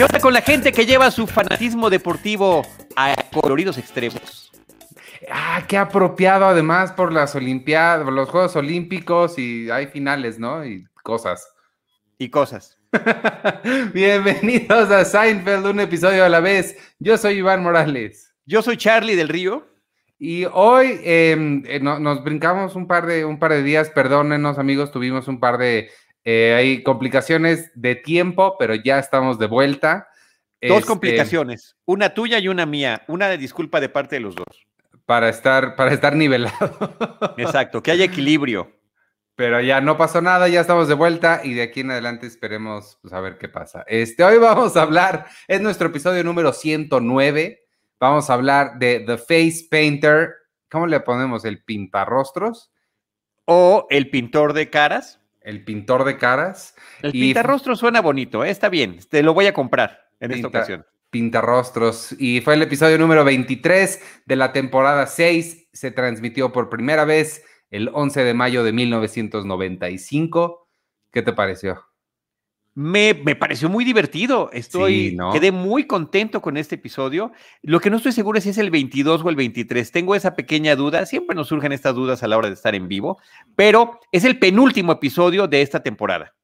¿Qué onda con la gente que lleva su fanatismo deportivo a coloridos extremos? Ah, qué apropiado además por las Olimpiadas, por los Juegos Olímpicos y hay finales, ¿no? Y cosas. Y cosas. Bienvenidos a Seinfeld, un episodio a la vez. Yo soy Iván Morales. Yo soy Charlie del Río. Y hoy em, eh, no- nos brincamos un par, de, un par de días, perdónenos amigos, tuvimos un par de eh, hay complicaciones de tiempo, pero ya estamos de vuelta. Dos Este, complicaciones, una tuya y una mía, una de disculpa de parte de los dos. Para estar, para estar nivelado. Exacto, que haya equilibrio. Pero ya no pasó nada, ya estamos de vuelta y de aquí en adelante esperemos pues, a ver qué pasa. Este, hoy vamos a hablar, es nuestro episodio número 109. Vamos a hablar de The Face Painter. ¿Cómo le ponemos? ¿El pintarrostros? O el pintor de caras. ¿El pintor de caras? El Y- pintarrostro suena bonito, ¿eh? está bien, te lo voy a comprar en esta ocasión. Pintarrostros. Y fue el episodio número 23 de la temporada 6. Se transmitió por primera vez el 11 de mayo de 1995. ¿Qué te pareció? Me, me pareció muy divertido. Estoy, Sí, ¿no? quedé muy contento con este episodio. Lo que no estoy seguro es si es el 22 o el 23. Tengo esa pequeña duda. Siempre nos surgen estas dudas a la hora de estar en vivo, pero es el penúltimo episodio de esta temporada.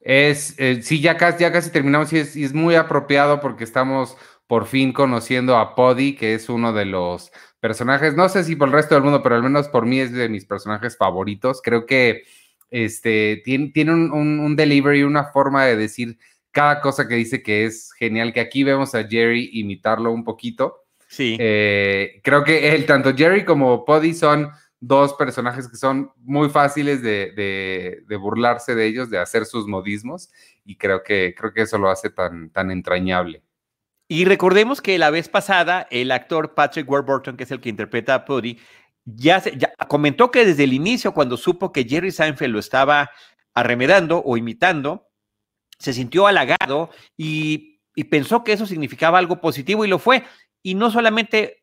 Es, eh, sí, ya casi, ya casi terminamos y es, y es muy apropiado porque estamos por fin conociendo a Poddy, que es uno de los personajes, no sé si por el resto del mundo, pero al menos por mí es de mis personajes favoritos. Creo que este, tiene, tiene un, un, un delivery, una forma de decir cada cosa que dice que es genial, que aquí vemos a Jerry imitarlo un poquito. Sí. Eh, creo que él, tanto Jerry como Poddy son dos personajes que son muy fáciles de, de- de burlarse de ellos, de hacer sus modismos, y creo que, creo que eso lo hace tan, tan entrañable. Y recordemos que la vez pasada, el actor Patrick Warburton, que es el que interpreta a Puddy, ya, se- comentó que desde el inicio, cuando supo que Jerry Seinfeld lo estaba arremedando o imitando, se sintió halagado y, pensó que eso significaba algo positivo y lo fue. Y no solamente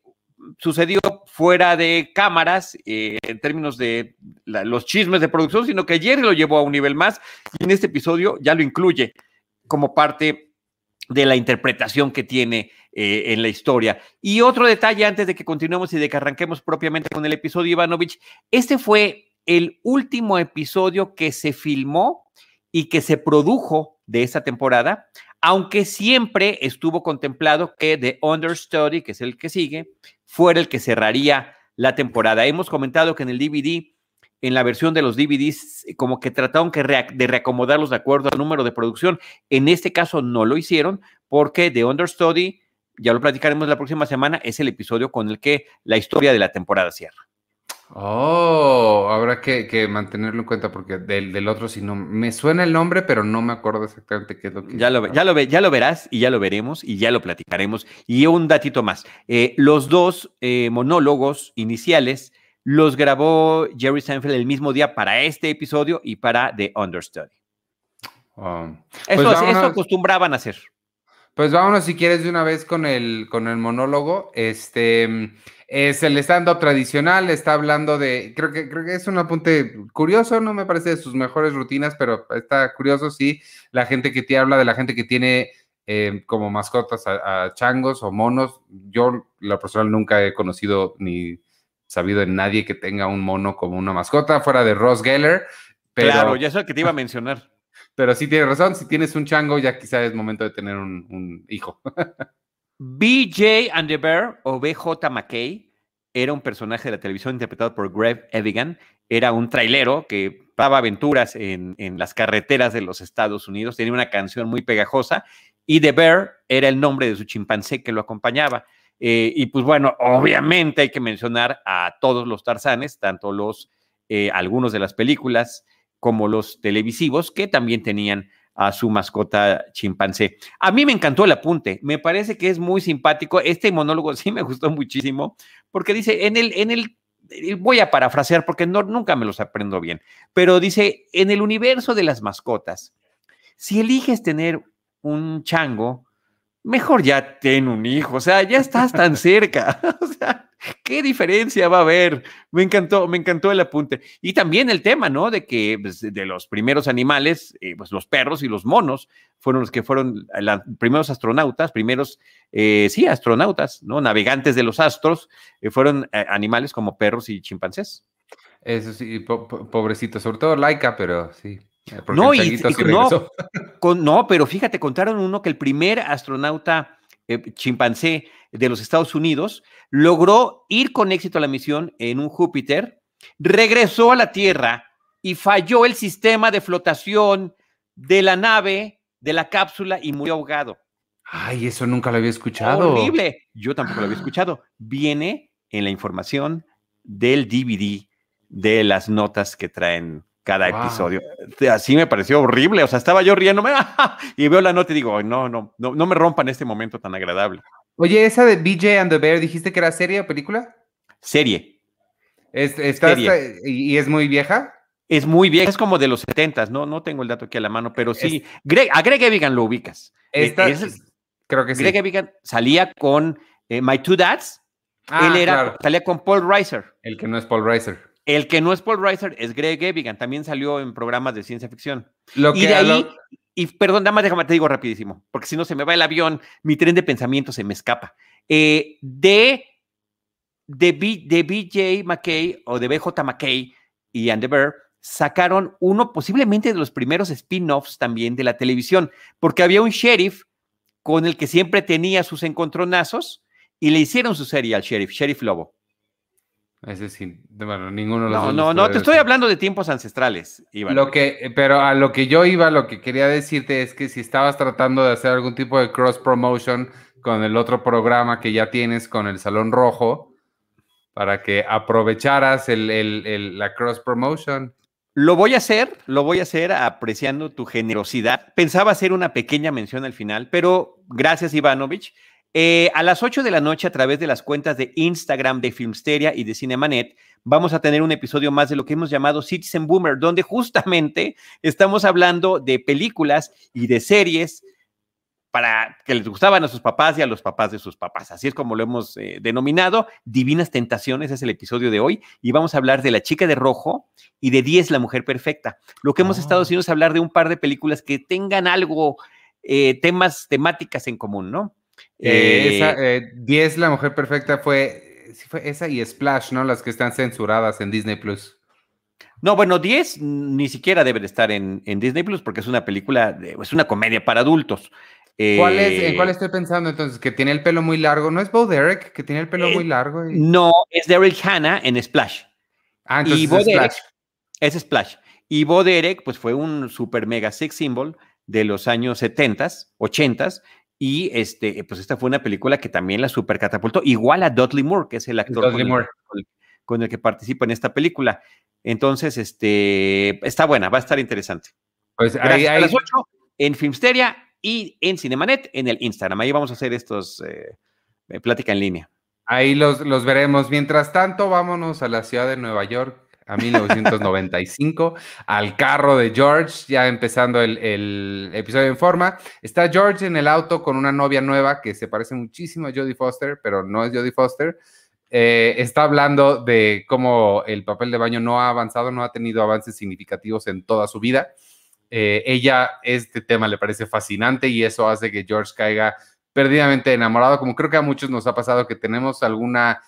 sucedió fuera de cámaras eh, en términos de los chismes de producción, sino que Jerry lo llevó a un nivel más y en este episodio ya lo incluye como parte de la interpretación que tiene eh, en la historia. Y otro detalle antes de que continuemos y de que arranquemos propiamente con el episodio Ivanovich, este fue el último episodio que se filmó y que se produjo de esta temporada, aunque siempre estuvo contemplado que The Understudy, que es el que sigue, fuera el que cerraría la temporada. Hemos comentado que en el DVD, en la versión de los DVDs, como que trataron de reacomodarlos de acuerdo al número de producción. En este caso no lo hicieron porque The Understudy, ya lo platicaremos la próxima semana, es el episodio con el que la historia de la temporada cierra. Oh, habrá que, que mantenerlo en cuenta porque del, del otro sí no me suena el nombre, pero no me acuerdo exactamente qué es lo que. Ya lo, ya, lo ve- ya lo verás y ya lo veremos y ya lo platicaremos. Y un datito más. eh, los dos eh, monólogos iniciales los grabó Jerry Seinfeld el mismo día para este episodio y para The Understudy. Oh. Eso, Pues eso acostumbraban a hacer. Pues vámonos si quieres de una vez con el, con el monólogo. Este es el stand-up tradicional, está hablando de, creo que, creo que es un apunte curioso, no me parece de sus mejores rutinas, pero está curioso, sí, la gente que te habla de la gente que tiene eh, como mascotas a, changos o monos. Yo, la personal, nunca he conocido ni sabido de nadie que tenga un mono como una mascota, fuera de Ross Geller. Claro, ya es el que te iba a mencionar. Pero sí tienes razón, si tienes un chango, ya quizá es momento de tener un, hijo. BJ and the Bear o BJ McKay era un personaje de la televisión interpretado por Greg Evigan. Era un trailero que daba aventuras en, en las carreteras de los Estados Unidos. Tenía una canción muy pegajosa y The Bear era el nombre de su chimpancé que lo acompañaba. Eh, y pues bueno, obviamente hay que mencionar a todos los tarzanes, tanto los, eh, algunos de las películas como los televisivos, que también tenían a su mascota chimpancé. A mí me encantó el apunte, me parece que es muy simpático. Este monólogo sí me gustó muchísimo, porque dice, en el, en el, eh, voy a parafrasear porque no, nunca me los aprendo bien, pero dice, en el universo de las mascotas, si eliges tener un chango, mejor ya ten un hijo, o sea, ya estás tan cerca, o sea, ¿qué diferencia va a haber? Me encantó, me encantó el apunte. Y también el tema, ¿no? De que pues, de los primeros animales, eh, pues los perros y los monos fueron los que fueron los primeros astronautas, primeros, eh, sí, astronautas, ¿no? Navegantes de los astros, eh, fueron animales como perros y chimpancés. Eso sí, pobrecito, sobre todo Laika, pero sí. No, y, no, pero fíjate, contaron uno que el primer astronauta eh, chimpancé de los Estados Unidos logró ir con éxito a la misión en un Júpiter, regresó a la Tierra y falló el sistema de flotación de la nave, de la cápsula y murió ahogado. Ay, eso nunca lo había escuchado. Horrible. Yo tampoco lo había escuchado. Viene en la información del DVD de las notas que traen cada episodio. Así me pareció horrible. O sea, estaba yo riéndome y veo la nota y digo, no, no, no, no me rompan este momento tan agradable. Oye, esa de BJ and the Bear, ¿dijiste que era serie o película? Serie. ¿Es, ¿Y es muy vieja? Es muy vieja, es como de los 70, ¿no? No tengo el dato aquí a la mano, pero sí. Greg, a Greg Evigan lo ubicas. E, esta, creo que sí. Greg Evigan salía con eh, My Two Dads. Ah, Él era, salía con Paul Reiser. El que no es Paul Reiser. El que no es Paul Reiser es Greg Evigan, también salió en programas de ciencia ficción. Lo que y de ahí, y perdón, dama, déjame, te digo rapidísimo, porque si no se me va el avión, mi tren de pensamiento se me escapa. Eh, de, de, de BJ McKay o de BJ McKay y Andy Bear sacaron uno posiblemente de los primeros spin-offs también de la televisión, porque había un sheriff con el que siempre tenía sus encontronazos y le hicieron su serie al sheriff, Sheriff Lobo. Ese sí, bueno, ninguno de los No, no, no, te estoy hablando de tiempos ancestrales, Iván. Lo que, pero a lo que yo iba, lo que quería decirte es que si estabas tratando de hacer algún tipo de cross promotion con el otro programa que ya tienes con el Salón Rojo, para que aprovecharas el, la cross promotion. Lo voy a hacer, lo voy a hacer apreciando tu generosidad. Pensaba hacer una pequeña mención al final, pero gracias, Ivanovich. Eh, a las 8 de la noche, a través de las cuentas de Instagram de Filmsteria y de Cinemanet, vamos a tener un episodio más de lo que hemos llamado Citizen Boomer, donde justamente estamos hablando de películas y de series para que les gustaban a sus papás y a los papás de sus papás. Así es como lo hemos eh, denominado. Divinas Tentaciones es el episodio de hoy y vamos a hablar de La chica de rojo y de 10, La mujer perfecta. Lo que hemos estado ah. haciendo es hablar de un par de películas que tengan algo, eh, temas, temáticas en común, ¿no? Eh, esa, 10, eh, La Mujer Perfecta, fue, fue esa y Splash, ¿no? Las que están censuradas en Disney Plus. No, bueno, 10 ni siquiera debe de estar en, Disney Plus porque es una película, es una comedia para adultos. ¿Cuál es, ¿En cuál eh, estoy pensando entonces? Que tiene el pelo muy largo. ¿No es Bo Derek que tiene el pelo muy largo? No, es Daryl Hannah en Splash. Ah, entonces es Splash. es Splash. Y Bo Derek, pues fue un super mega sex symbol de los años 70, 80 y este, pues esta fue una película que también la supercatapultó, igual a Dudley Moore, que es el actor con el, que participa en esta película. Entonces, este, está buena, va a estar interesante. Pues ahí, a las 8 en Filmsteria y en Cinemanet en el Instagram. Ahí vamos a hacer estos eh, plática en línea. Ahí los, los veremos. Mientras tanto, vámonos a la ciudad de Nueva York a 1995, al carro de George, ya empezando el, episodio en forma. Está George en el auto con una novia nueva que se parece muchísimo a Jodie Foster, pero no es Jodie Foster. Eh, está hablando de cómo el papel de baño no ha avanzado, no ha tenido avances significativos en toda su vida. Eh, ella, este tema le parece fascinante y eso hace que George caiga perdidamente enamorado, como creo que a muchos nos ha pasado que tenemos alguna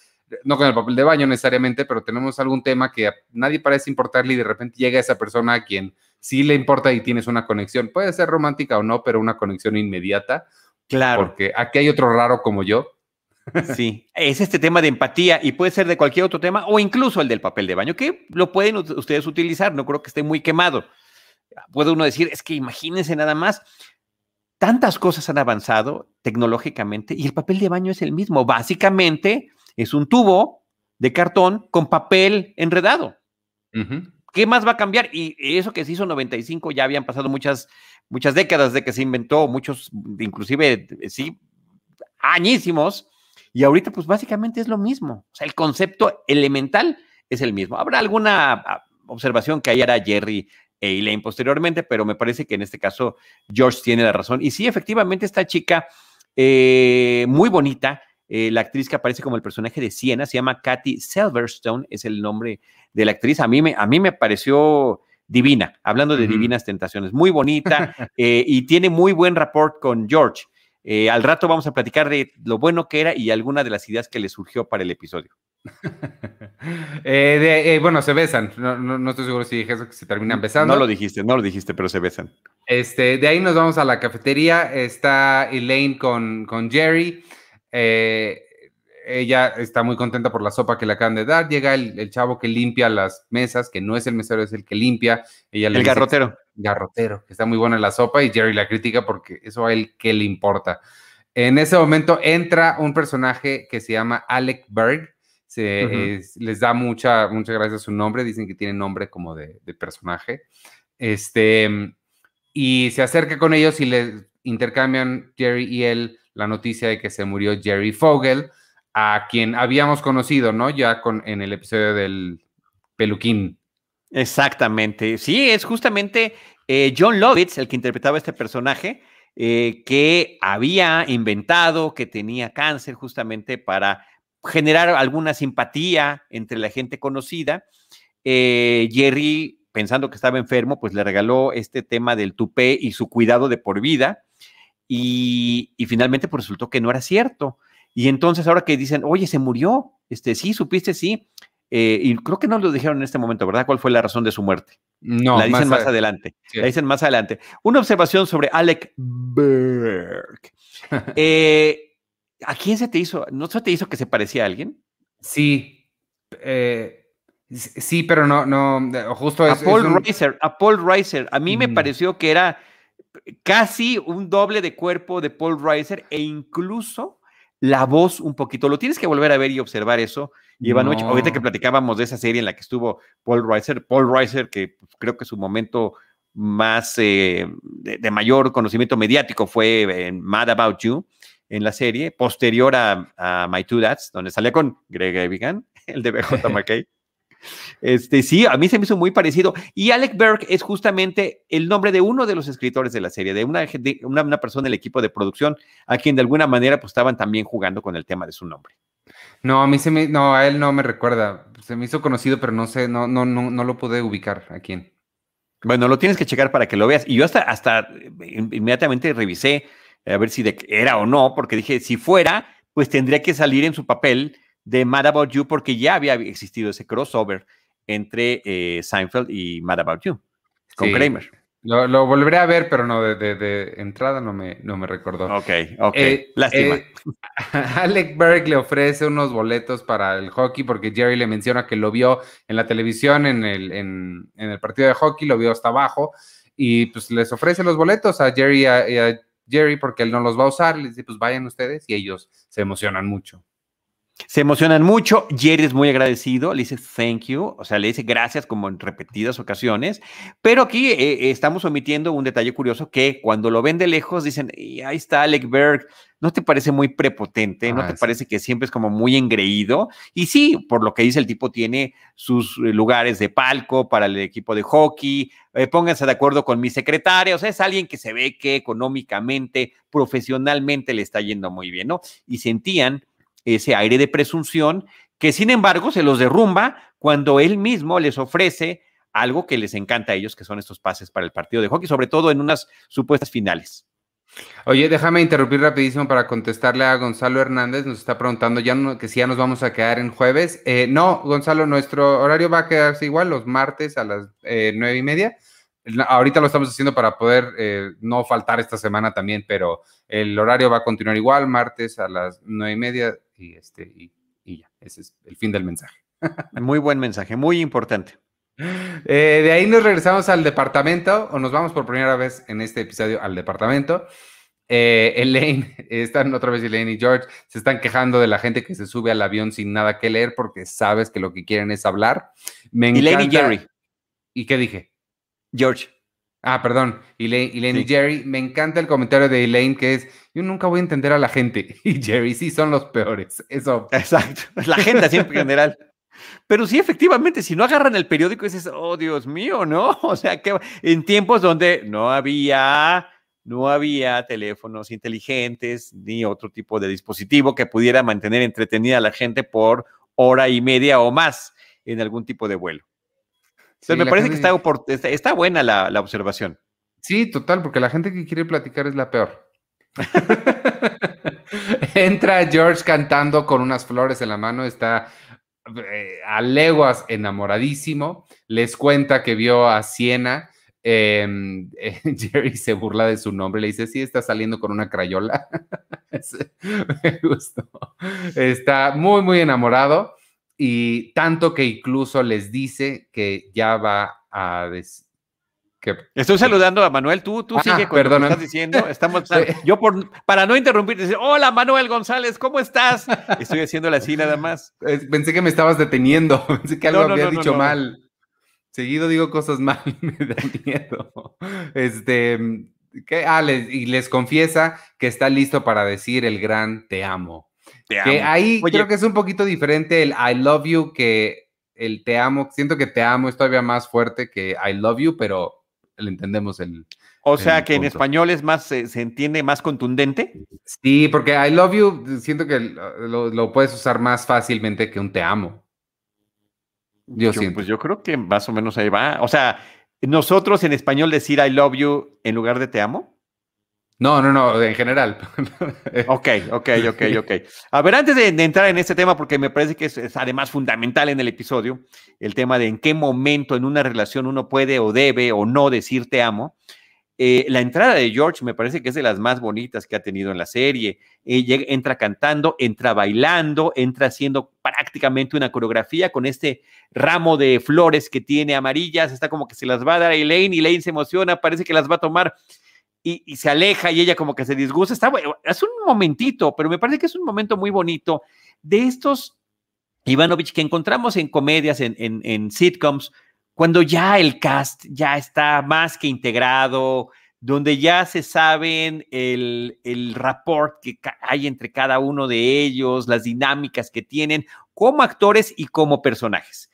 no con el papel de baño necesariamente, pero tenemos algún tema que a nadie parece importarle y de repente llega esa persona a quien sí le importa y tienes una conexión. Puede ser romántica o no, pero una conexión inmediata. Claro. Porque aquí hay otro raro como yo. Sí, es este tema de empatía y puede ser de cualquier otro tema o incluso el del papel de baño, que lo pueden ustedes utilizar, no creo que esté muy quemado. Puede uno decir, es que imagínense nada más, tantas cosas han avanzado tecnológicamente y el papel de baño es el mismo. Básicamente, es un tubo de cartón con papel enredado. ¿Qué más va a cambiar? Y eso que se hizo en 95 ya habían pasado muchas, muchas décadas de que se inventó, muchos, inclusive, sí, añísimos. Y ahorita, pues básicamente es lo mismo. O sea, el concepto elemental es el mismo. Habrá alguna ah, observación que hará Jerry e Elaine posteriormente, pero me parece que en este caso George tiene la razón. Y sí, efectivamente, esta chica eh, muy bonita. Eh, la actriz que aparece como el personaje de Siena se llama Kathy Silverstone, es el nombre de la actriz. A mí me, a mí me pareció divina, hablando de divinas tentaciones, muy bonita eh, y tiene muy buen rapport con George. Eh, al rato vamos a platicar de lo bueno que era y alguna de las ideas que le surgió para el episodio. bueno, se besan. No, estoy seguro si dije eso, que se terminan besando. No lo dijiste, no lo dijiste, pero se besan. Este, de ahí nos vamos a la cafetería. Está Elaine con, con Jerry. Eh, ella está muy contenta por la sopa que le acaban de dar. Llega el, chavo que limpia las mesas, que no es el mesero, es el que limpia. Ella el garrotero. Garrotero, que está muy buena la sopa y Jerry la critica porque eso a él qué le importa. En ese momento entra un personaje que se llama Alec Berg. Se, les da mucha, muchas gracias a su nombre. Dicen que tiene nombre como de, de personaje. Este, y se acerca con ellos y le intercambian Jerry y él la noticia de que se murió Jerry Fogel, a quien habíamos conocido, ¿no? Ya con, en el episodio del Peluquín. Exactamente. Sí, es justamente eh, John Lovitz el que interpretaba este personaje, eh, que había inventado que tenía cáncer justamente para generar alguna simpatía entre la gente conocida. Eh, Jerry, pensando que estaba enfermo, pues le regaló este tema del tupé y su cuidado de por vida. Y, finalmente pues resultó que no era cierto. Y entonces ahora que dicen, oye, se murió, este, sí, supiste, sí. Eh, y creo que no lo dijeron en este momento, ¿verdad? ¿Cuál fue la razón de su muerte? No. La dicen más, adelante. La dicen más adelante. Una observación sobre Alec Berg. Eh, ¿A quién se te hizo? ¿No se te hizo que se parecía a alguien? Sí. Eh, sí, pero no, no, justo a Paul Reiser, a Paul Reiser. A mí me pareció que era casi un doble de cuerpo de Paul Reiser e incluso la voz un poquito. Lo tienes que volver a ver y observar eso. Y ahorita que platicábamos de esa serie en la que estuvo Paul Reiser, Paul Reiser, que pues, creo que su momento más eh, de, mayor conocimiento mediático fue en Mad About You, en la serie, posterior a, My Two Dads, donde salía con Greg Evigan, el de BJ McKay. Este, sí, a mí se me hizo muy parecido. Y Alec Berg es justamente el nombre de uno de los escritores de la serie, de una, una, persona del equipo de producción, a quien de alguna manera pues, estaban también jugando con el tema de su nombre. No, a mí se me, no, a él no me recuerda. Se me hizo conocido, pero no sé, no, no, no, no lo pude ubicar a quién. Bueno, lo tienes que checar para que lo veas. Y yo hasta, hasta inmediatamente revisé a ver si de, era o no, porque dije, si fuera, pues tendría que salir en su papel de Mad About You porque ya había existido ese crossover entre eh, Seinfeld y Mad About You con Kramer. Lo, volveré a ver, pero no, de, entrada no me, no me recordó. Ok, ok. Eh, Lástima. Eh, Alec Berg le ofrece unos boletos para el hockey porque Jerry le menciona que lo vio en la televisión, en el, en, el partido de hockey, lo vio hasta abajo y pues les ofrece los boletos a Jerry y a Jerry porque él no los va a usar. Les dice, pues vayan ustedes y ellos se emocionan mucho. Se emocionan mucho. Jerry es muy agradecido. Le dice thank you. O sea, le dice gracias como en repetidas ocasiones. Pero aquí eh, eh, estamos omitiendo un detalle curioso que cuando lo ven de lejos dicen, ahí está Alec Berg. ¿No te parece muy prepotente? ¿No te parece que siempre es como muy engreído? Y sí, por lo que dice el tipo, tiene sus eh, lugares de palco para el equipo de hockey. pónganse de acuerdo con mi secretaria. O sea, es alguien que se ve que económicamente, profesionalmente le está yendo muy bien, ¿no? Y sentían ese aire de presunción que sin embargo se los derrumba cuando él mismo les ofrece algo que les encanta a ellos, que son estos pases para el partido de hockey, sobre todo en unas supuestas finales. Oye, déjame interrumpir rapidísimo para contestarle a Gonzalo Hernández. Nos está preguntando ya que si ya nos vamos a quedar en jueves. Eh, no, Gonzalo, nuestro horario va a quedarse igual los martes a las eh, nueve y media. Ahorita lo estamos haciendo para poder eh, no faltar esta semana también, pero el horario va a continuar igual, martes a las nueve y media y, este, y, ya, ese es el fin del mensaje. Muy buen mensaje, muy importante. Eh, de ahí nos regresamos al departamento, o nos vamos por primera vez en este episodio al departamento. Eh, Elaine, están otra vez Elaine y George, se están quejando de la gente que se sube al avión sin nada que leer porque sabes que lo que quieren es hablar. Me Elaine y Jerry. ¿Y qué dije? George. Ah, perdón, Elaine, y Jerry. Me encanta el comentario de Elaine que es, yo nunca voy a entender a la gente. Y Jerry, sí, son los peores. Eso. Exacto. La gente siempre en general. Pero sí, efectivamente, si no agarran el periódico, dices, oh, Dios mío, ¿no? O sea, que en tiempos donde no había no había teléfonos inteligentes ni otro tipo de dispositivo que pudiera mantener entretenida a la gente por hora y media o más en algún tipo de vuelo. Entonces, me parece que está, está, buena la, la observación. Sí, total, porque la gente que quiere platicar es la peor. Entra George cantando con unas flores en la mano, está eh, a leguas enamoradísimo, les cuenta que vio a Siena. Em, Jerry se burla de su nombre, le dice, sí, está saliendo con una crayola. Me gustó. Está muy, muy enamorado y tanto que incluso les dice que ya va a, Estoy saludando a Manuel, tú, tú ah, sigue con lo que estás diciendo. Estamos, yo por, para no interrumpir, decir, hola Manuel González, ¿cómo estás? Estoy haciéndolo así nada más. Pensé que me estabas deteniendo, pensé que algo había dicho mal. Seguido digo cosas mal, me da miedo. Este, ¿qué? Ah, y les confiesa que está listo para decir el gran te amo. Te amo. Que ahí creo que es un poquito diferente el I love you que el te amo. Siento que te amo es todavía más fuerte que I love you, pero le entendemos el. O sea que en español es más, se, entiende más contundente. Sí, porque I love you, siento que lo, puedes usar más fácilmente que un te amo. Yo, siento. Pues yo creo que más o menos ahí va. O sea, nosotros en español decir I love you en lugar de te amo. No, no, no, en general. ok, ok, ok, ok. A ver, antes de, entrar en este tema, porque me parece que es, además fundamental en el episodio, el tema de en qué momento en una relación uno puede o debe o no decir te amo. Eh, la entrada de George me parece que es de las más bonitas que ha tenido en la serie. entra cantando, entra bailando, entra haciendo prácticamente una coreografía con este ramo de flores que tiene amarillas. Está como que se las va a dar a Elaine y Elaine se emociona, parece que las va a tomar y, se aleja y ella como que se disgusta. Está bueno, es un momentito, pero me parece que es un momento muy bonito de estos Ivanovich que encontramos en comedias, en, en, sitcoms, cuando ya el cast ya está más que integrado, donde ya se saben el, el rapport que hay entre cada uno de ellos, las dinámicas que tienen como actores y como personajes.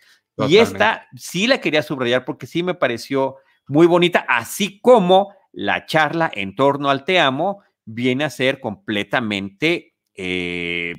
Y esta sí la quería subrayar porque sí me pareció muy bonita, así como la charla en torno al te amo viene a ser completamente 100% eh,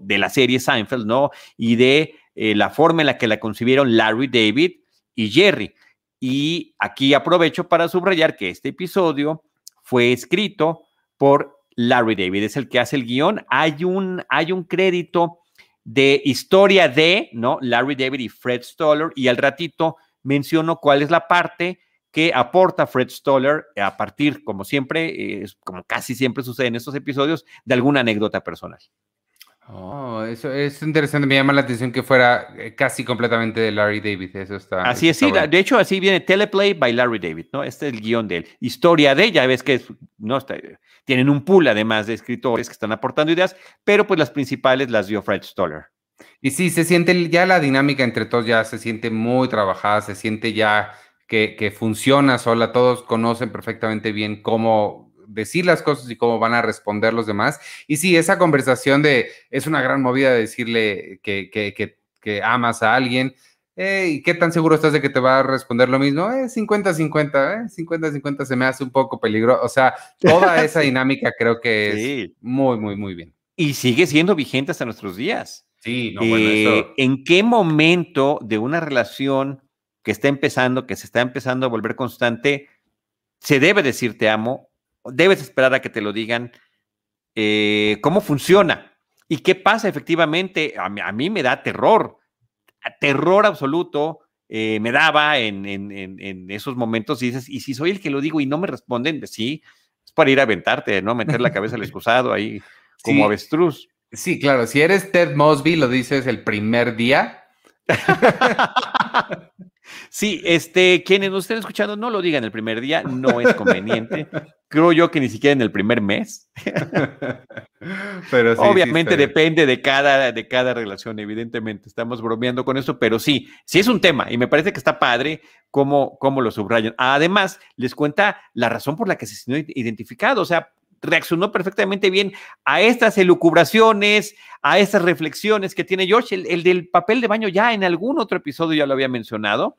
de la serie Seinfeld, ¿no? Y de eh, la forma en la que la concibieron Larry David y Jerry. Y aquí aprovecho para subrayar que este episodio fue escrito por Larry David, es el que hace el guion. Hay un, hay un crédito de historia de, ¿no? Larry David y Fred Stoller, y al ratito menciono cuál es la parte que aporta Fred Stoller a partir, como siempre, es como casi siempre sucede en estos episodios, de alguna anécdota personal. Oh, eso es interesante. Me llama la atención que fuera eh, casi completamente de Larry David. Eso está. Así es, sí. De hecho, así viene Teleplay by Larry David, ¿no? Este es el guion de él. Historia de ella, ves que no está, tienen un pool además de escritores que están aportando ideas, pero pues las principales las dio Fred Stoller. Y sí, se siente ya la dinámica entre todos, ya se siente muy trabajada, se siente ya que, funciona sola, todos conocen perfectamente bien cómo decir las cosas y cómo van a responder los demás. Y sí, esa conversación de, es una gran movida de decirle que, que, amas a alguien. ¿Y qué tan seguro estás de que te va a responder lo mismo? 50-50, eh, 50-50 eh, se me hace un poco peligroso. O sea, toda esa dinámica creo que es muy, muy, muy bien. Y sigue siendo vigente hasta nuestros días. Sí, no, bueno, eso... Eh, ¿En qué momento de una relación que está empezando, que se está empezando a volver constante, se debe decir te amo, debes esperar a que te lo digan, eh, cómo funciona y qué pasa efectivamente. A mí, me da terror, terror absoluto. Eh, me daba en, en, esos momentos y dices, y si soy el que lo digo y no me responden, pues sí, es para ir a aventarte, ¿no? Meter la cabeza al excusado ahí como avestruz. Sí, claro, si eres Ted Mosby, lo dices el primer día. Sí, este, quienes nos estén escuchando, no lo digan el primer día, no es conveniente. Creo yo que ni siquiera en el primer mes. pero Obviamente depende de cada, de cada relación, evidentemente. Estamos bromeando con eso, pero sí, sí es un tema y me parece que está padre cómo, cómo lo subrayan. Además, les cuenta la razón por la que se sintió identificado. O sea, reaccionó perfectamente bien a estas elucubraciones, a estas reflexiones que tiene George. El, del papel de baño ya en algún otro episodio ya lo había mencionado.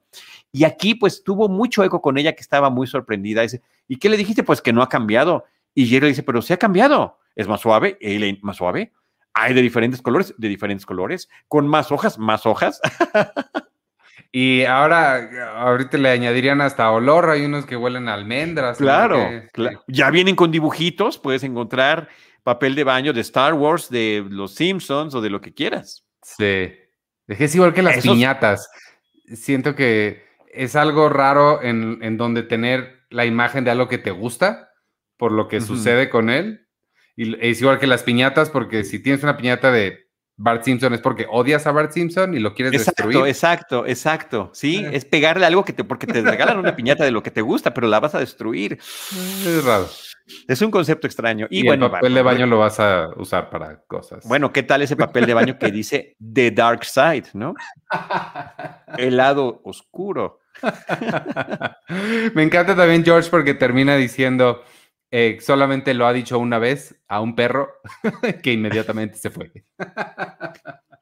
Y aquí pues tuvo mucho eco con ella que estaba muy sorprendida. ¿y qué le dijiste? Pues que no ha cambiado. Y Jerry dice, pero se ha cambiado. Es más suave, más suave. Hay de diferentes colores, de diferentes colores, con más hojas, más hojas. Y ahora, ahorita le añadirían hasta olor, hay unos que huelen a almendras. Claro, ya vienen con dibujitos, puedes encontrar papel de baño de Star Wars, de los Simpsons o de lo que quieras. Sí, es igual que las piñatas. Siento que es algo raro en, donde tener la imagen de algo que te gusta, por lo que sucede con él. Y es igual que las piñatas, porque si tienes una piñata de Bart Simpson es porque odias a Bart Simpson y lo quieres destruir. Exacto, exacto. Sí, eh. es pegarle algo que te, porque te regalan una piñata de lo que te gusta, pero la vas a destruir. Es raro. Es un concepto extraño. Y, bueno, el papel de baño lo vas a usar para cosas. Bueno, ¿qué tal ese papel de baño que dice The Dark Side, no? El lado oscuro. Me encanta también George porque termina diciendo eh, solamente lo ha dicho una vez a un perro que inmediatamente se fue.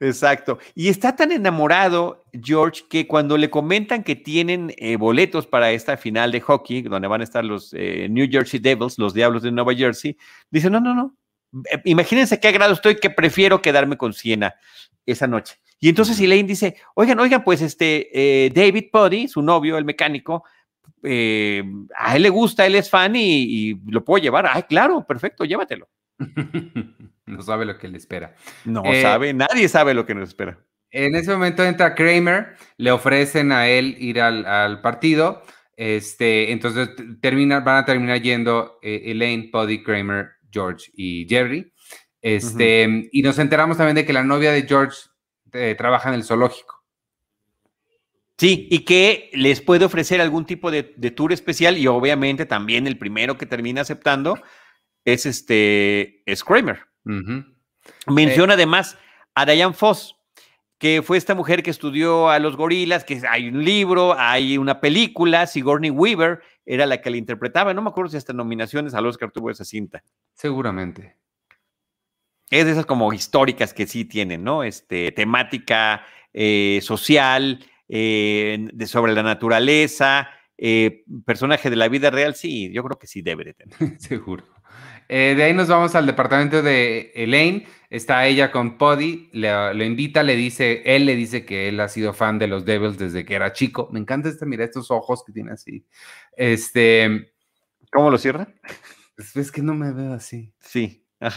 Exacto. Y está tan enamorado George que cuando le comentan que tienen eh, boletos para esta final de hockey, donde van a estar los eh, New Jersey Devils, los Diablos de Nueva Jersey, dice, no, no, no. Imagínense qué agrado estoy que prefiero quedarme con Siena esa noche. Y entonces Elaine dice, oigan, oigan, pues este David Puddy, su novio, el mecánico, eh, a él le gusta, él es fan y, lo puedo llevar. Ay, claro, perfecto, llévatelo. no sabe lo que le espera. No eh, sabe, nadie sabe lo que nos espera. En ese momento entra Kramer, le ofrecen a él ir al, partido. Este, entonces termina, van a terminar yendo eh, Elaine, Buddy, Kramer, George y Jerry. Este, Y nos enteramos también de que la novia de George trabaja en el zoológico. Sí, y que les puede ofrecer algún tipo de, tour especial y obviamente también el primero que termina aceptando es este es Kramer. Menciona eh, además a Diane Foss, que fue esta mujer que estudió a los gorilas, que hay un libro, hay una película, Sigourney Weaver era la que la interpretaba, no me acuerdo si hasta nominaciones al Oscar tuvo esa cinta. Seguramente. Es de esas como históricas que sí tienen, ¿no? Este, temática eh, social, eh, de, sobre la naturaleza, eh, personaje de la vida real, sí, yo creo que sí debe de tener. Seguro. Eh, de ahí nos vamos al departamento de Elaine. Está ella con Poddy, le, invita, le dice, él le dice que él ha sido fan de los Devils desde que era chico. Me encanta este, mira estos ojos que tiene así. Este. ¿Cómo lo cierra? Es, que no me veo así. Sí.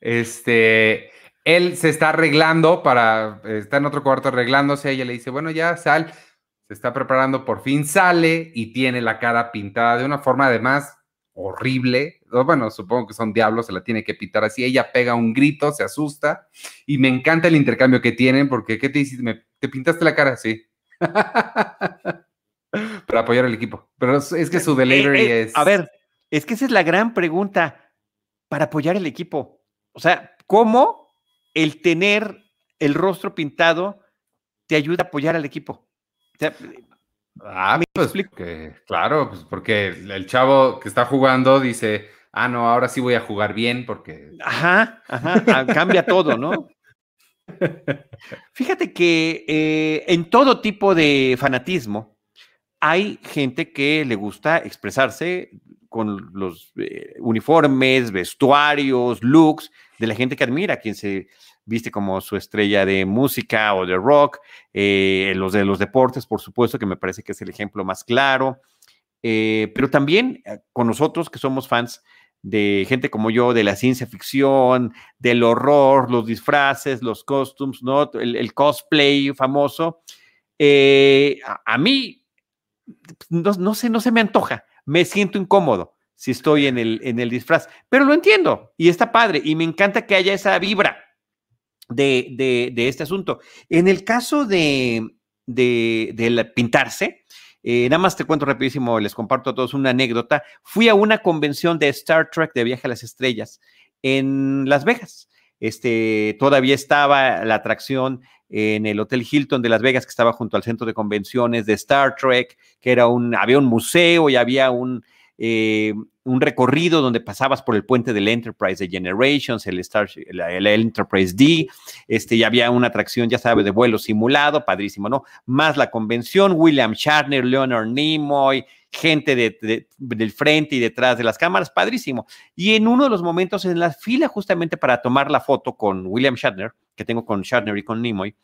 Este él se está arreglando para, está en otro cuarto arreglándose, ella le dice, bueno, ya sal, se está preparando, por fin sale y tiene la cara pintada de una forma además horrible. Bueno, supongo que son diablos, se la tiene que pintar así. Ella pega un grito, se asusta y me encanta el intercambio que tienen porque, ¿qué te dices? ¿Te pintaste la cara así? Para apoyar al equipo. Pero es que su eh, delivery eh, es... A ver, es que esa es la gran pregunta para apoyar el equipo. O sea, ¿cómo el tener el rostro pintado te ayuda a apoyar al equipo. ah, pues, que, claro, pues porque el chavo que está jugando dice, ah, no, ahora sí voy a jugar bien porque... Ajá, ajá, ah, cambia todo, ¿no? Fíjate que eh, en todo tipo de fanatismo hay gente que le gusta expresarse con los eh, uniformes, vestuarios, looks de la gente que admira, quien se viste como su estrella de música o de rock, eh, los de los deportes, por supuesto, que me parece que es el ejemplo más claro, eh, pero también eh, con nosotros que somos fans de gente como yo, de la ciencia ficción, del horror, los disfraces, los costumes, ¿no? el, cosplay famoso, a, mí, no, no, sé, no se me antoja, me siento incómodo si estoy en el, en el disfraz, pero lo entiendo y está padre y me encanta que haya esa vibra de, este asunto. En el caso de, de, pintarse, eh, nada más te cuento rapidísimo, les comparto a todos una anécdota. Fui a una convención de Star Trek de Viaje a las Estrellas en Las Vegas. Este, todavía estaba la atracción en el Hotel Hilton de Las Vegas, que estaba junto al centro de convenciones de Star Trek, que era un, había un museo y había un, eh, un recorrido donde pasabas por el puente del Enterprise de Generations, el, Star, el, Enterprise D, este, ya había una atracción, ya sabes, de vuelo simulado, padrísimo, ¿no? Más la convención, William Shatner, Leonard Nimoy, gente del frente y detrás de las cámaras, padrísimo. Y en uno de los momentos en la fila justamente para tomar la foto con William Shatner, que tengo con Shatner y con Nimoy,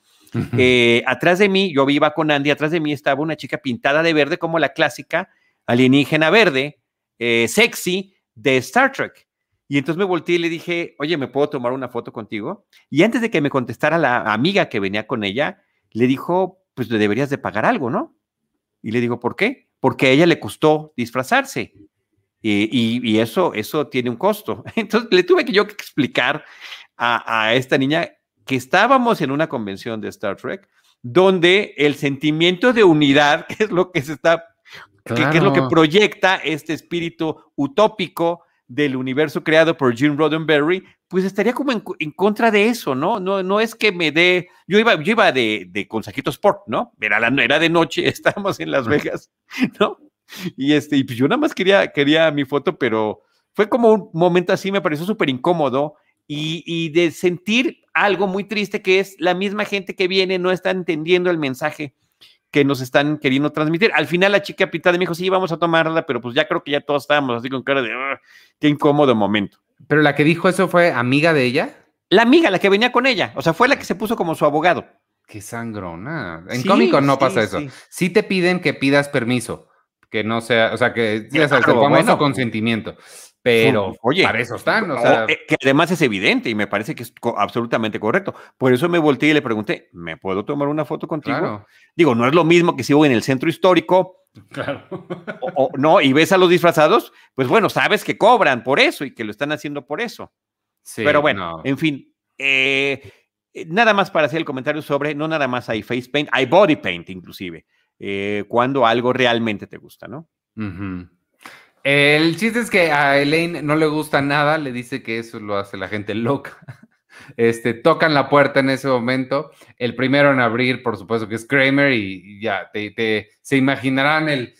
eh, atrás de mí, yo iba con Andy, atrás de mí estaba una chica pintada de verde como la clásica alienígena verde, eh, sexy de Star Trek. Y entonces me volteé y le dije, oye, ¿me puedo tomar una foto contigo? Y antes de que me contestara la amiga que venía con ella, le dijo, pues le deberías de pagar algo, ¿no? Y le digo, ¿por qué? Porque a ella le costó disfrazarse. Y, eso, eso tiene un costo. Entonces le tuve que yo explicar a, a esta niña que estábamos en una convención de Star Trek donde el sentimiento de unidad, que es lo que se está, que, es lo que proyecta este espíritu utópico del universo creado por Jim Roddenberry, pues estaría como en, contra de eso, ¿no? No, no es que me dé, yo iba, yo iba de, de consejito sport, ¿no? Era, la, era de noche, estábamos en Las Vegas, ¿no? Y este, y pues yo nada más quería, quería mi foto, pero fue como un momento así, me pareció súper incómodo y, de sentir algo muy triste que es la misma gente que viene no está entendiendo el mensaje que nos están queriendo transmitir. Al final la chica pitada me dijo, sí, vamos a tomarla, pero pues ya creo que ya todos estábamos así con cara de, qué incómodo momento. Pero la que dijo eso fue amiga de ella. La amiga, la que venía con ella, o sea, fue la que se puso como su abogado. Qué sangrona. En cómico no pasa eso. Sí. te piden que pidas permiso, que no sea, o sea, que ya sabes, el famoso consentimiento. Pero oye, para eso están. O sea... Eh, que además es evidente y me parece que es absolutamente correcto. Por eso me volteé y le pregunté, ¿me puedo tomar una foto contigo? Digo, no es lo mismo que si voy en el centro histórico. Claro. o, no, y ves a los disfrazados, pues bueno, sabes que cobran por eso y que lo están haciendo por eso. Sí, Pero bueno, en fin, eh, eh, nada más para hacer el comentario sobre, no nada más hay face paint, hay body paint inclusive, cuando algo realmente te gusta, ¿no? El chiste es que a Elaine no le gusta nada, le dice que eso lo hace la gente loca. Este, tocan la puerta en ese momento. El primero en abrir, por supuesto, que es Kramer, y, ya te, se imaginarán el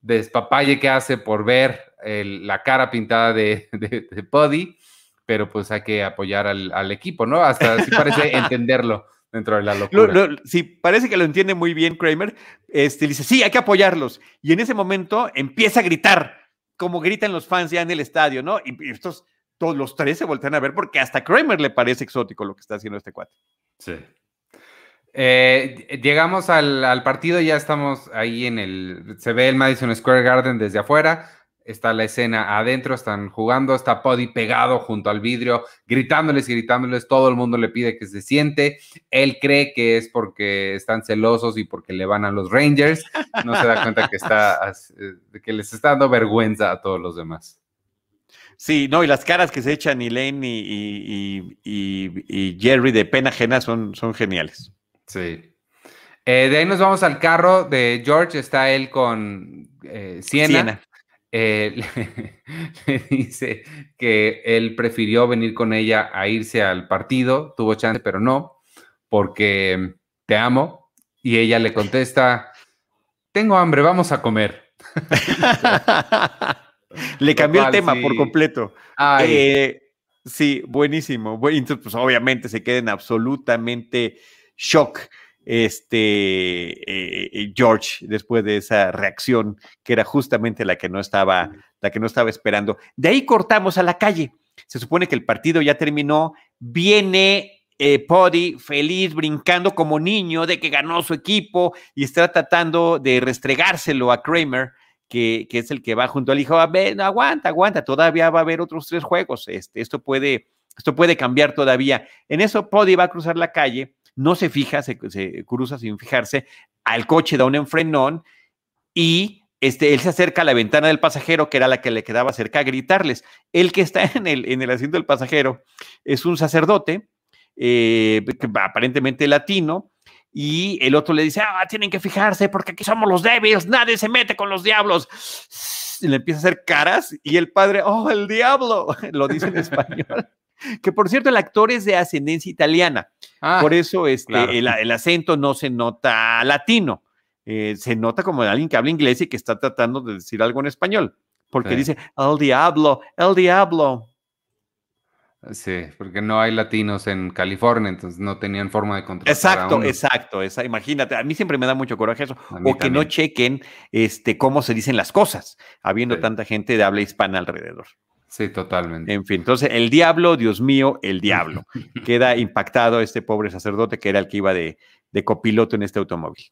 despapalle que hace por ver la cara pintada de, de, Buddy, pero pues hay que apoyar al, equipo, ¿no? Hasta así parece entenderlo dentro de la locura. sí, parece que lo entiende muy bien Kramer. Este, dice, sí, hay que apoyarlos. Y en ese momento empieza a gritar, como gritan los fans ya en el estadio, ¿no? Y, estos, todos los tres se voltean a ver porque hasta Kramer le parece exótico lo que está haciendo este cuate. Sí. Eh, llegamos al, al, partido, ya estamos ahí en el, se ve el Madison Square Garden desde afuera, está la escena adentro, están jugando, está Poddy pegado junto al vidrio, gritándoles y gritándoles, todo el mundo le pide que se siente, él cree que es porque están celosos y porque le van a los Rangers, no se da cuenta que, está, que les está dando vergüenza a todos los demás. Sí, no, y las caras que se echan Elaine y, y, Jerry de pena ajena son, son geniales. Sí. Eh, de ahí nos vamos al carro de George, está él con eh, Siena. Eh, le, dice que él prefirió venir con ella a irse al partido, tuvo chance, pero no, porque te amo. Y ella le contesta, tengo hambre, vamos a comer. le cambió el tema por completo. Eh, sí, buenísimo. Entonces, pues obviamente se queda en absolutamente shock este eh, eh, George después de esa reacción que era justamente la que no estaba la que no estaba esperando. De ahí cortamos a la calle. Se supone que el partido ya terminó. Viene eh, feliz, brincando como niño de que ganó su equipo y está tratando de restregárselo a Kramer, que, que es el que va junto al hijo. A ver, aguanta, aguanta, todavía va a haber otros tres juegos. Este, esto, puede, esto puede cambiar todavía. En eso, Poddy va a cruzar la calle no se fija, se, cruza sin fijarse, al coche da un enfrenón y este, él se acerca a la ventana del pasajero, que era la que le quedaba cerca, a gritarles. El que está en el, en el asiento del pasajero es un sacerdote, eh, aparentemente latino, y el otro le dice, ah, tienen que fijarse porque aquí somos los débiles, nadie se mete con los diablos. Y le empieza a hacer caras y el padre, oh, el diablo, lo dice en español que por cierto el actor es de ascendencia italiana, ah, por eso este, el, acento no se nota latino, eh, se nota como de alguien que habla inglés y que está tratando de decir algo en español. porque dice el diablo, el diablo. Sí, porque no hay latinos en California, entonces no tenían forma de controlar. Exacto, exacto, esa, imagínate, a mí siempre me da mucho coraje eso, o que no chequen este, cómo se dicen las cosas, habiendo tanta gente de habla hispana alrededor. Sí, totalmente. En fin, entonces el diablo, Dios mío, el diablo. Queda impactado este pobre sacerdote que era el que iba de, copiloto en este automóvil.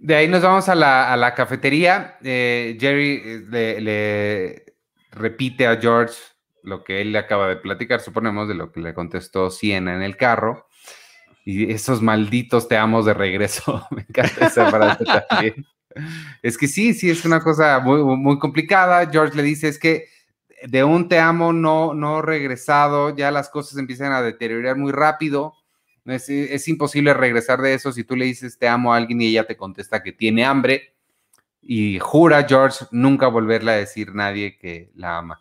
De ahí nos vamos a la, cafetería. Eh, Jerry eh, le repite a George lo que él le acaba de platicar, suponemos, de lo que le contestó Siena en el carro. Y esos malditos te amos de regreso. Me encanta esa frase también. Es que sí, sí, es una cosa muy, muy complicada. George le dice, es que de un te amo no, no regresado, ya las cosas empiezan a deteriorar muy rápido. Es, es imposible regresar de eso si tú le dices te amo a alguien y ella te contesta que tiene hambre y jura George nunca volverle a decir nadie que la ama.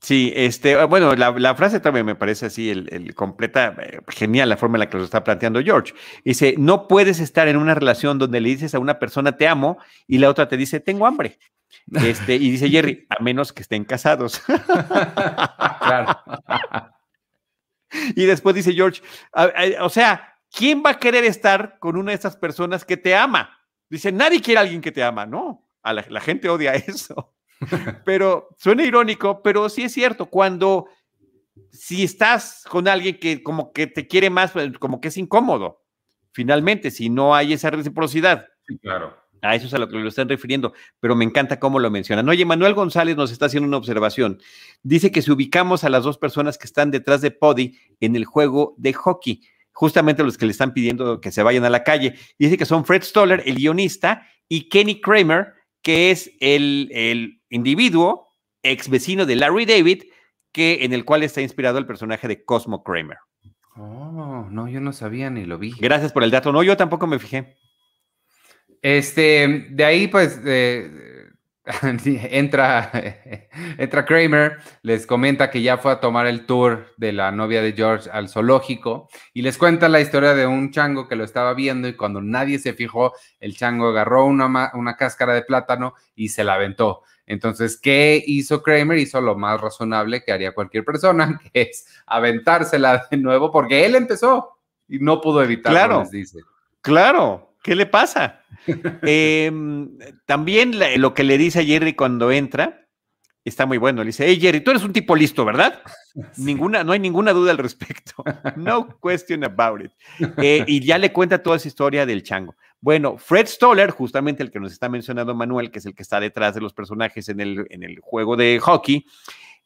Sí, este, ah, bueno, la, frase también me parece así, el, completa, eh, genial la forma en la que lo está planteando George. Dice, no puedes estar en una relación donde le dices a una persona te amo y la otra te dice tengo hambre. Este, y dice Jerry, a menos que estén casados. claro. y después dice George, o sea, ¿quién va a querer estar con una de esas personas que te ama? Dice, nadie quiere a alguien que te ama, ¿no? A la gente odia eso. pero suena irónico, pero sí es cierto, cuando si estás con alguien que como que te quiere más, pues, como que es incómodo, finalmente, si no hay esa reciprocidad. Sí, claro. A eso es a lo que lo están refiriendo, pero me encanta cómo lo mencionan. Oye, Manuel González nos está haciendo una observación. Dice que si ubicamos a las dos personas que están detrás de Podi en el juego de hockey, justamente los que le están pidiendo que se vayan a la calle, dice que son Fred Stoller, el guionista, y Kenny Kramer, que es el, el individuo ex vecino de Larry David, que, en el cual está inspirado el personaje de Cosmo Kramer. Oh, no, yo no sabía ni lo vi. Gracias por el dato. No, yo tampoco me fijé. Este, de ahí, pues, entra, entra Kramer, les comenta que ya fue a tomar el tour de la novia de George al zoológico y les cuenta la historia de un chango que lo estaba viendo y cuando nadie se fijó, el chango agarró una, una cáscara de plátano y se la aventó. Entonces, ¿qué hizo Kramer? Hizo lo más razonable que haría cualquier persona, que es aventársela de nuevo porque él empezó y no pudo evitarlo, claro, dice. Claro, ¿Qué le pasa? Em, también lo que le dice a Jerry cuando entra está muy bueno. Le dice, hey Jerry, tú eres un tipo listo, ¿verdad? Ninguna, no hay ninguna duda al respecto. No question about it. Eh, y ya le cuenta toda esa historia del chango. Bueno, Fred Stoller, justamente el que nos está mencionando Manuel, que es el que está detrás de los personajes en el, en el juego de hockey,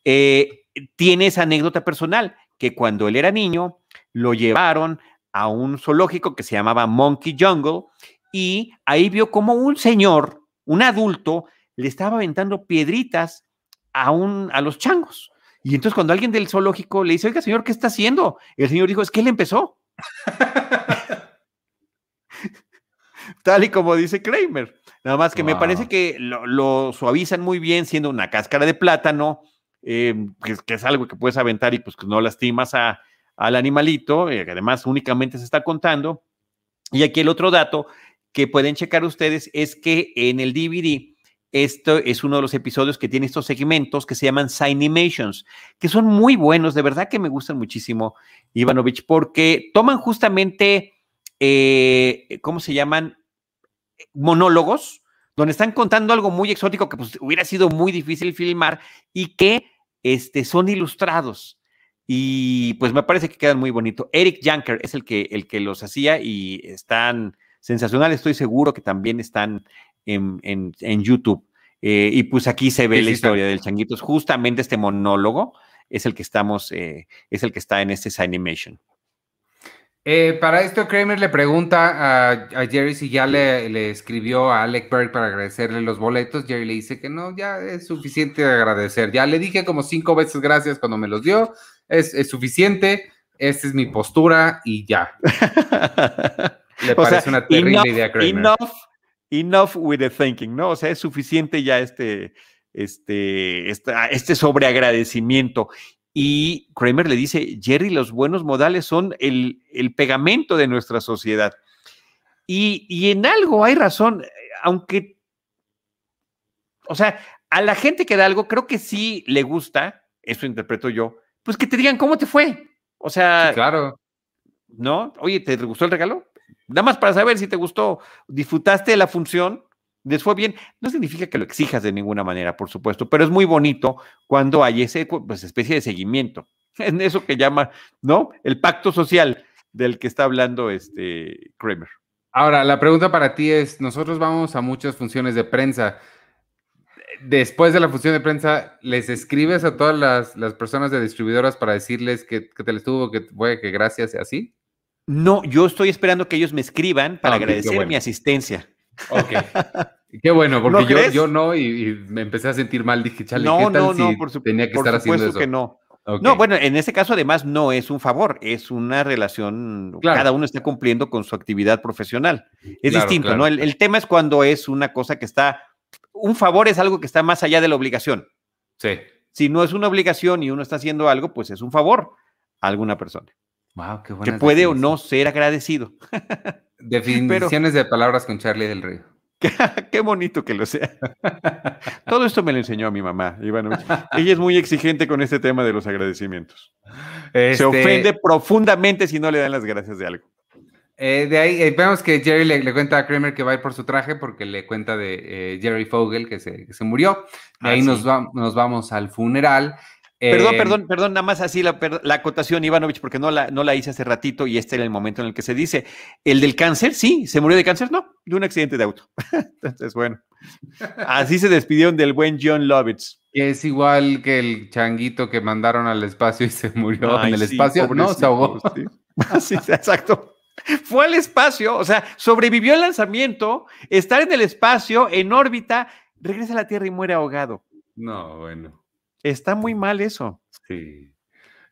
eh, tiene esa anécdota personal, que cuando él era niño, lo llevaron a un zoológico que se llamaba Monkey Jungle y ahí vio como un señor, un adulto, le estaba aventando piedritas a, un, a los changos. Y entonces cuando alguien del zoológico le dice, oiga, señor, ¿qué está haciendo? El señor dijo, es que él empezó. Tal y como dice Kramer. Nada más que me parece que lo, suavizan muy bien siendo una cáscara de plátano, eh, que, es algo que puedes aventar y pues que no lastimas a, al animalito, eh, que además únicamente se está contando. Y aquí el otro dato que pueden checar ustedes es que en el DVD, esto es uno de los episodios que tiene estos segmentos que se llaman Animations, que son muy buenos, de verdad que me gustan muchísimo, Ivanovich, porque toman justamente, eh, ¿cómo se llaman? Monólogos, donde están contando algo muy exótico que pues, hubiera sido muy difícil filmar y que este, son ilustrados. Y pues me parece que quedan muy bonito. Eric Janker es el que, el que los hacía y están sensacionales. Estoy seguro que también están en, en, YouTube. Eh, y pues aquí se ve la historia del changuito. Justamente este monólogo es el que estamos, eh, es el que está en este Animation. Eh, para esto, Kramer le pregunta a, Jerry si ya le, le, escribió a Alec Berg para agradecerle los boletos. Jerry le dice que no, ya es suficiente de agradecer. Ya le dije como cinco veces gracias cuando me los dio es, suficiente, esta es mi postura y ya. Le parece una terrible idea, Enough, enough with the thinking, ¿no? O sea, es suficiente ya este, este, este sobreagradecimiento. Y Kramer le dice, Jerry, los buenos modales son el, el pegamento de nuestra sociedad. Y, y, en algo hay razón, aunque, o sea, a la gente que da algo, creo que sí le gusta, eso interpreto yo, pues que te digan cómo te fue. O sea, claro. ¿no? Oye, ¿te gustó el regalo? Nada más para saber si te gustó, disfrutaste de la función, les fue bien. No significa que lo exijas de ninguna manera, por supuesto, pero es muy bonito cuando hay ese pues, especie de seguimiento. En eso que llama, ¿no? El pacto social del que está hablando este Kramer. Ahora, la pregunta para ti es, nosotros vamos a muchas funciones de prensa. Después de la función de prensa, ¿les escribes a todas las, personas de distribuidoras para decirles que, te les tuvo, que fue, que gracias y así? No, yo estoy esperando que ellos me escriban para ah, agradecer mi asistencia. Ok. Qué bueno, porque yo, yo, no y, me empecé a sentir mal. Dije, chale, no, ¿qué tal no, no, por tenía que estar haciendo eso? que no. No, bueno, en este caso además no es un favor, es una relación, cada uno está cumpliendo con su actividad profesional. Es distinto, ¿no? El, tema es cuando es una cosa que está, un favor es algo que está más allá de la obligación. Sí. Si no es una obligación y uno está haciendo algo, pues es un favor a alguna persona. Wow, qué Que puede o no ser agradecido. Definiciones de palabras con Charlie del Río. Qué bonito que lo sea. Todo esto me lo enseñó a mi mamá, Ella es muy exigente con este tema de los agradecimientos. Se este ofende profundamente si no le dan las gracias de algo. Eh, de ahí eh, vemos que Jerry le, cuenta a Kramer que va a ir por su traje porque le cuenta de eh, Jerry Fogel que se, murió. De ahí ah, nos, nos vamos al funeral Perdón, eh, perdón, perdón, nada más así la, acotación, Ivanovich, porque no la, no la hice hace ratito y este era el momento en el que se dice. El del cáncer, sí, se murió de cáncer, no, de un accidente de auto. Entonces, bueno, así se despidieron del buen John Lovitz. Es igual que el changuito que mandaron al espacio y se murió en el espacio, no, se ahogó. Sí, exacto. Fue al espacio, o sea, sobrevivió el lanzamiento, estar en el espacio, en órbita, regresa a la Tierra y muere ahogado. No, bueno. Está muy mal eso. Sí.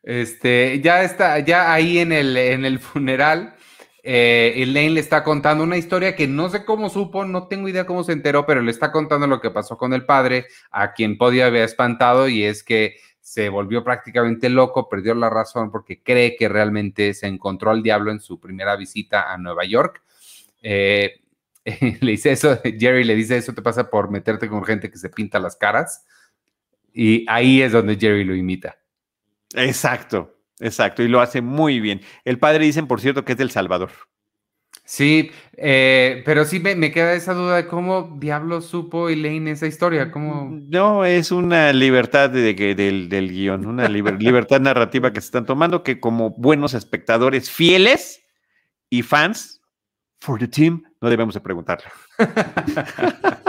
Este, ya está, ya ahí en el, en el funeral, eh, Elaine le está contando una historia que no sé cómo supo, no tengo idea cómo se enteró, pero le está contando lo que pasó con el padre, a quien podía haber espantado, y es que se volvió prácticamente loco, perdió la razón porque cree que realmente se encontró al diablo en su primera visita a Nueva York. Eh, le dice eso, Jerry le dice eso te pasa por meterte con gente que se pinta las caras. Y ahí es donde Jerry lo imita. Exacto, exacto, y lo hace muy bien. El padre dicen, por cierto, que es del Salvador. Sí, eh, pero sí me, queda esa duda de cómo diablo supo Elaine esa historia. ¿Cómo... No, es una libertad de, del, del, guion, una libertad narrativa que se están tomando que como buenos espectadores fieles y fans for the team no debemos de preguntarle.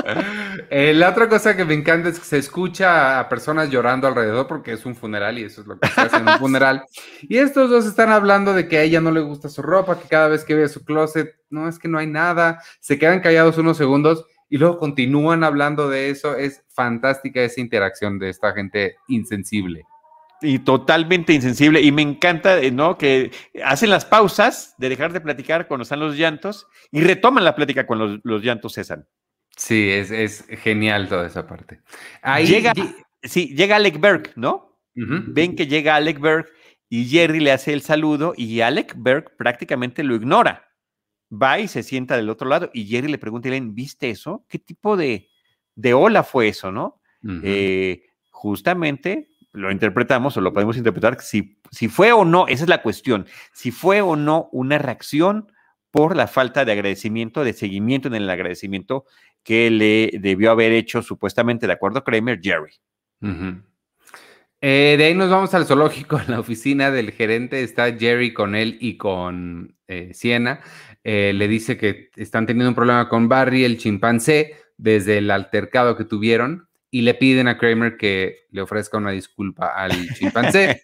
Eh, la otra cosa que me encanta es que se escucha a personas llorando alrededor porque es un funeral y eso es lo que se hace en un funeral. Y estos dos están hablando de que a ella no le gusta su ropa, que cada vez que ve su closet, no es que no hay nada. Se quedan callados unos segundos y luego continúan hablando de eso. Es fantástica esa interacción de esta gente insensible y totalmente insensible. Y me encanta, eh, ¿no? Que hacen las pausas de dejar de platicar cuando están los llantos y retoman la plática cuando los, llantos cesan. Sí, es, genial toda esa parte. Ahí llega, sí, llega Alec Berg, ¿no? Ven que llega Alec Berg y Jerry le hace el saludo y Alec Berg prácticamente lo ignora. Va y se sienta del otro lado y Jerry le pregunta ¿viste eso? ¿Qué tipo de, de ola fue eso, no? Eh, justamente lo interpretamos o lo podemos interpretar si, si fue o no, esa es la cuestión, si fue o no una reacción por la falta de agradecimiento, de seguimiento en el agradecimiento que le debió haber hecho supuestamente, de acuerdo a Kramer, Jerry. Eh, de ahí nos vamos al zoológico, en la oficina del gerente está Jerry con él y con eh, Siena. Eh, le dice que están teniendo un problema con Barry, el chimpancé, desde el altercado que tuvieron y le piden a Kramer que le ofrezca una disculpa al chimpancé.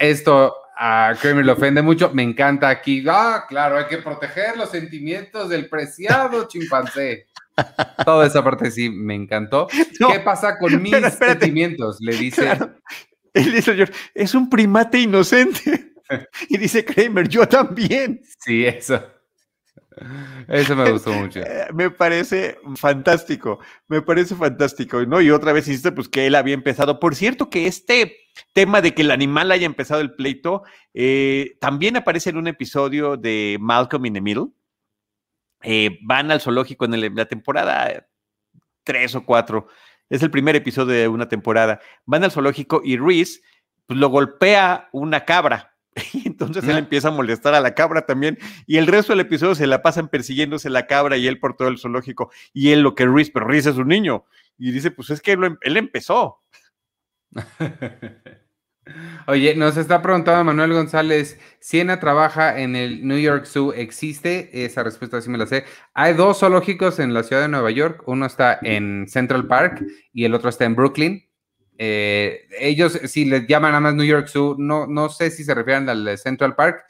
Esto a Kramer le ofende mucho. Me encanta aquí. Ah, claro, hay que proteger los sentimientos del preciado chimpancé. Toda esa parte sí me encantó. ¿Qué pasa con mis sentimientos? Le dice. Él dice, es un primate inocente. y dice Kramer, yo también. Sí, eso. Eso me gustó mucho. Eh, me parece fantástico, me parece fantástico, ¿no? Y otra vez hiciste, pues, que él había empezado. Por cierto, que este tema de que el animal haya empezado el pleito eh, también aparece en un episodio de Malcolm in the Middle. Eh, van al zoológico en la temporada tres o cuatro Es el primer episodio de una temporada. Van al zoológico y Reese pues, lo golpea una cabra. Y entonces él empieza a molestar a la cabra también. Y el resto del episodio se la pasan persiguiéndose la cabra y él por todo el zoológico. Y él lo que Reese, pero Reese es un niño. Y dice, pues es que él, él empezó. Oye, nos está preguntando Manuel González, ¿Siena trabaja en el New York Zoo? ¿Existe? Esa respuesta sí me la sé. Hay dos zoológicos en la ciudad de Nueva York. Uno está en Central Park y el otro está en Brooklyn. Eh, ellos, si les llaman nada más New York Zoo, no, no sé si se refieren al Central Park,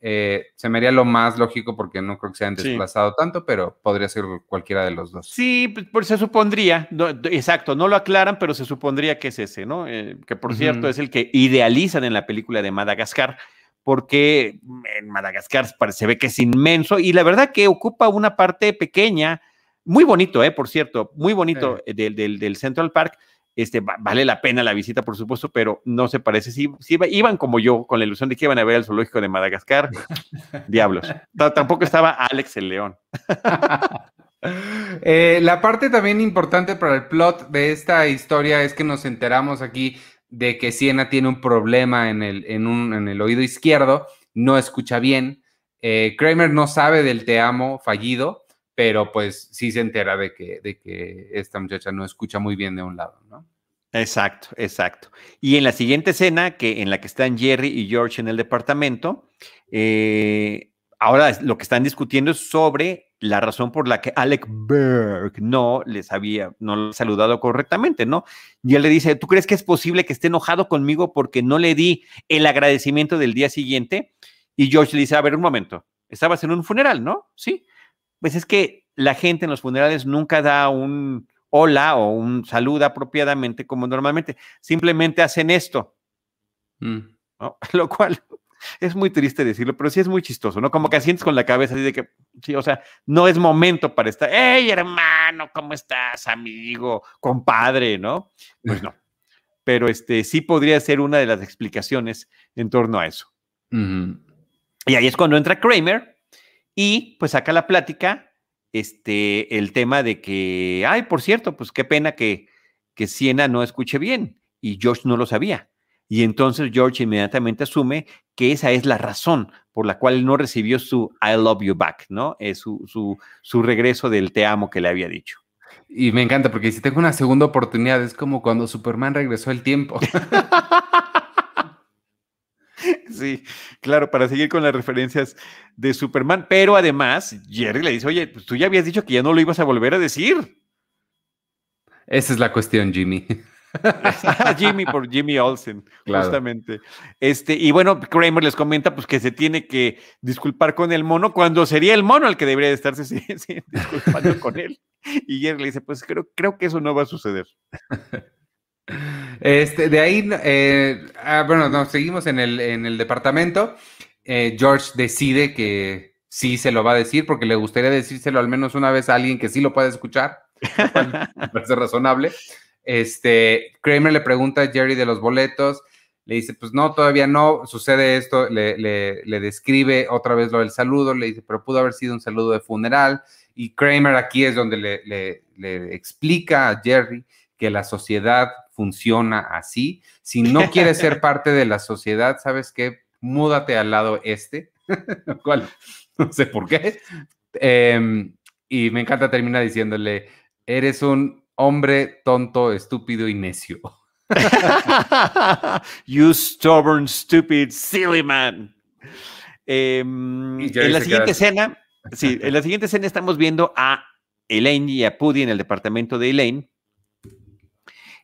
eh, se me haría lo más lógico porque no creo que se hayan desplazado tanto, pero podría ser cualquiera de los dos. Sí, pues se supondría, exacto, no lo aclaran, pero se supondría que es ese, ¿no? Eh, que por cierto es el que idealizan en la película de Madagascar, porque en Madagascar se ve que es inmenso y la verdad que ocupa una parte pequeña, muy bonito, ¿eh? Por cierto, muy bonito del, del, del Central Park, este, vale la pena la visita, por supuesto, pero no se parece. Si, si iban como yo, con la ilusión de que iban a ver el zoológico de Madagascar, diablos. tampoco estaba Alex el León. Eh, la parte también importante para el plot de esta historia es que nos enteramos aquí de que Siena tiene un problema en el, en un, en el oído izquierdo, no escucha bien. Eh, Kramer no sabe del te amo fallido pero pues sí se entera de que, de que esta muchacha no escucha muy bien de un lado, ¿no? Exacto, exacto. Y en la siguiente escena, que en la que están Jerry y George en el departamento, eh, ahora lo que están discutiendo es sobre la razón por la que Alec Berg no les había, no lo saludado correctamente, ¿no? Y él le dice, ¿tú crees que es posible que esté enojado conmigo porque no le di el agradecimiento del día siguiente? Y George le dice, a ver, un momento, estabas en un funeral, ¿no? Sí pues es que la gente en los funerales nunca da un hola o un saludo apropiadamente como normalmente, simplemente hacen esto. Mm. Lo cual es muy triste decirlo, pero sí es muy chistoso, ¿no? Como que sientes con la cabeza así de que, sí, o sea, no es momento para estar, hey hermano, ¿cómo estás, amigo, compadre, ¿no? Pues no. Pero este sí podría ser una de las explicaciones en torno a eso. Y ahí es cuando entra Kramer y pues saca la plática este, el tema de que, ay, por cierto, pues qué pena que, que Siena no escuche bien. Y George no lo sabía. Y entonces George inmediatamente asume que esa es la razón por la cual no recibió su I love you back, ¿no? Es su, su, su regreso del te amo que le había dicho. Y me encanta porque si tengo una segunda oportunidad es como cuando Superman regresó el tiempo. Sí, claro, para seguir con las referencias de Superman, pero además Jerry le dice, oye, pues tú ya habías dicho que ya no lo ibas a volver a decir. Esa es la cuestión, Jimmy. Jimmy por Jimmy Olsen, justamente. Este, y bueno, Kramer les comenta pues que se tiene que disculpar con el mono cuando sería el mono el que debería de estarse disculpando con él. Y Jerry le dice, pues creo, creo que eso no va a suceder. Este, de ahí, eh, ah, bueno, nos seguimos en el, en el departamento. Eh, George decide que sí se lo va a decir porque le gustaría decírselo al menos una vez a alguien que sí lo pueda escuchar. me parece razonable. Este, Kramer le pregunta a Jerry de los boletos. Le dice, pues no, todavía no, sucede esto, le, le, describe otra vez lo del saludo, le dice, pero pudo haber sido un saludo de funeral. Y Kramer aquí es donde le, le explica a Jerry que la sociedad funciona así. Si no quieres ser parte de la sociedad, ¿sabes qué? Múdate al lado este, cual no sé por qué. Em, y me encanta terminar diciéndole, eres un hombre tonto, estúpido y necio. you stubborn, stupid, silly man. Em, en la siguiente escena, sí, en la siguiente escena estamos viendo a Elaine y a Puddy en el departamento de Elaine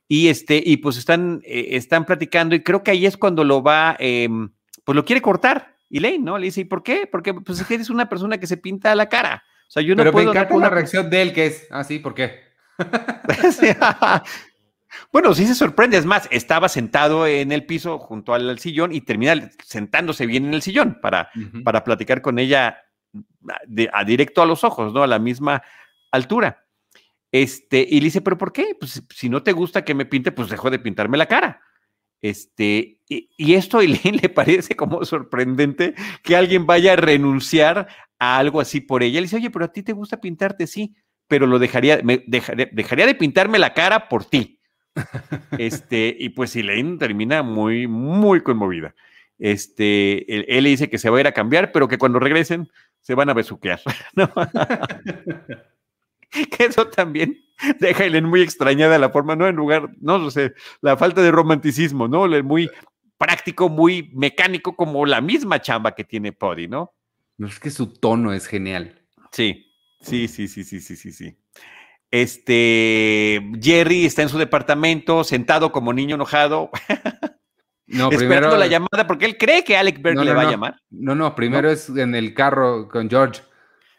y este, y pues están, eh, están platicando, y creo que ahí es cuando lo va, em, pues lo quiere cortar. Y Lane, ¿no? Le dice, ¿y por qué? Porque pues es que eres una persona que se pinta la cara. O sea, yo no Pero puedo. Me encanta una reacción de él que es, ah, sí, ¿por qué? bueno, sí se sorprende. Es más, estaba sentado en el piso junto al, sillón y termina sentándose bien en el sillón para, para platicar con ella a directo a los ojos, ¿no? A la misma altura. Este, y le dice, ¿pero por qué? Pues si no te gusta que me pinte, pues dejo de pintarme la cara. Este, y, esto a Eileen le parece como sorprendente que alguien vaya a renunciar a algo así por ella. Le dice, oye, pero a ti te gusta pintarte, sí, pero lo dejaría, me, dejaría, de pintarme la cara por ti. Este, y pues Elaine termina muy, muy conmovida. Este, él, le dice que se va a ir a cambiar, pero que cuando regresen se van a besuquear. que eso también deja a muy extrañada la forma, ¿no? En lugar, no sé, la falta de romanticismo, ¿no? Muy práctico, muy mecánico, como la misma chamba que tiene Poddy, ¿no? No es que su tono es genial. Sí, sí, sí, sí, sí, sí, sí, sí. Este, Jerry está en su departamento, sentado como niño enojado. No, esperando la llamada porque él cree que Alec Berg le va a llamar. No, no, primero es en el carro con George.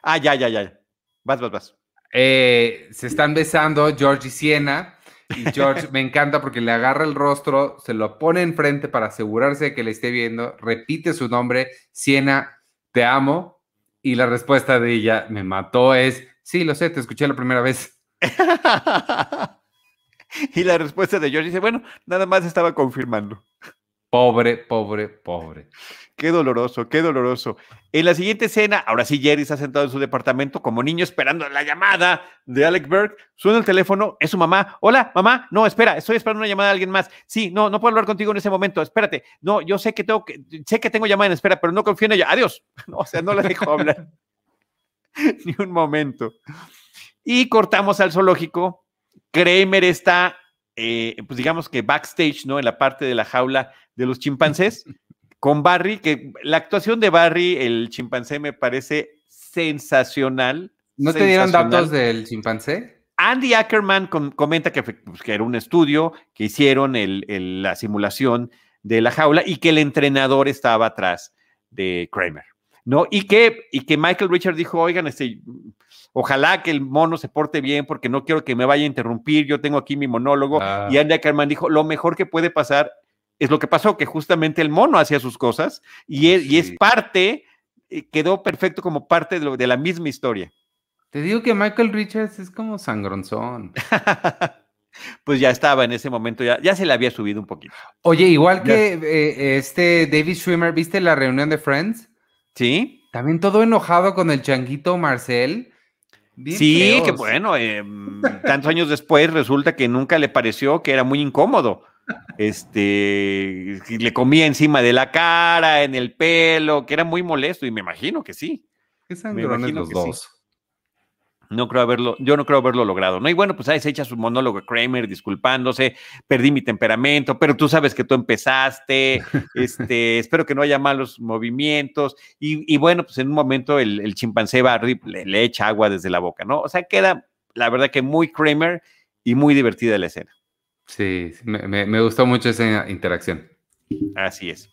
Ah, ya, ya, ya. Vas, vas, vas. Eh, se están besando George y Siena. Y George me encanta porque le agarra el rostro, se lo pone enfrente para asegurarse de que le esté viendo, repite su nombre, Siena, te amo. Y la respuesta de ella, me mató, es, sí, lo sé, te escuché la primera vez. y la respuesta de George dice, bueno, nada más estaba confirmando. Pobre, pobre, pobre. Qué doloroso, qué doloroso. En la siguiente escena, ahora sí, Jerry está sentado en su departamento como niño esperando la llamada de Alec Berg. Suena el teléfono, es su mamá. Hola, mamá. No, espera, estoy esperando una llamada de alguien más. Sí, no, no puedo hablar contigo en ese momento. Espérate. No, yo sé que tengo que, sé que tengo llamada en espera, pero no confío en ella. Adiós. o sea, no la dejo hablar ni un momento. Y cortamos al zoológico. Kramer está, eh, pues digamos que backstage, ¿no? En la parte de la jaula de los chimpancés con Barry, que la actuación de Barry, el chimpancé, me parece sensacional. ¿No te dieron datos del chimpancé? Andy Ackerman comenta pues, que, era un estudio que hicieron la simulación de la jaula y que el entrenador estaba atrás de Kramer. ¿no? Y que, y que Michael Richard dijo, oigan, este, ojalá que el mono se porte bien porque no quiero que me vaya a interrumpir, yo tengo aquí mi monólogo. Ah. Y Andy Ackerman dijo, lo mejor que puede pasar es lo que pasó, que justamente el mono hacía sus cosas y es, y es parte, eh, quedó perfecto como parte de, de, la misma historia. Te digo que Michael Richards es como sangronzón. pues ya estaba en ese momento, ya, ya se le había subido un poquito. Oye, igual que eh, este David Schwimmer, ¿viste la reunión de Friends? Sí. También todo enojado con el changuito Marcel. sí, que bueno, eh, tantos años después resulta que nunca le pareció que era muy incómodo este, le comía encima de la cara, en el pelo, que era muy molesto, y me imagino que sí. Qué me imagino los dos. No creo haberlo, yo no creo haberlo logrado, ¿no? Y bueno, pues ahí se echa su monólogo Kramer disculpándose, perdí mi temperamento, pero tú sabes que tú empezaste, este, espero que no haya malos movimientos, y, bueno, pues en un momento el, chimpancé Barry le, le, echa agua desde la boca, ¿no? O sea, queda, la verdad que muy Kramer y muy divertida la escena. Sí, me, gustó mucho esa interacción. Así es.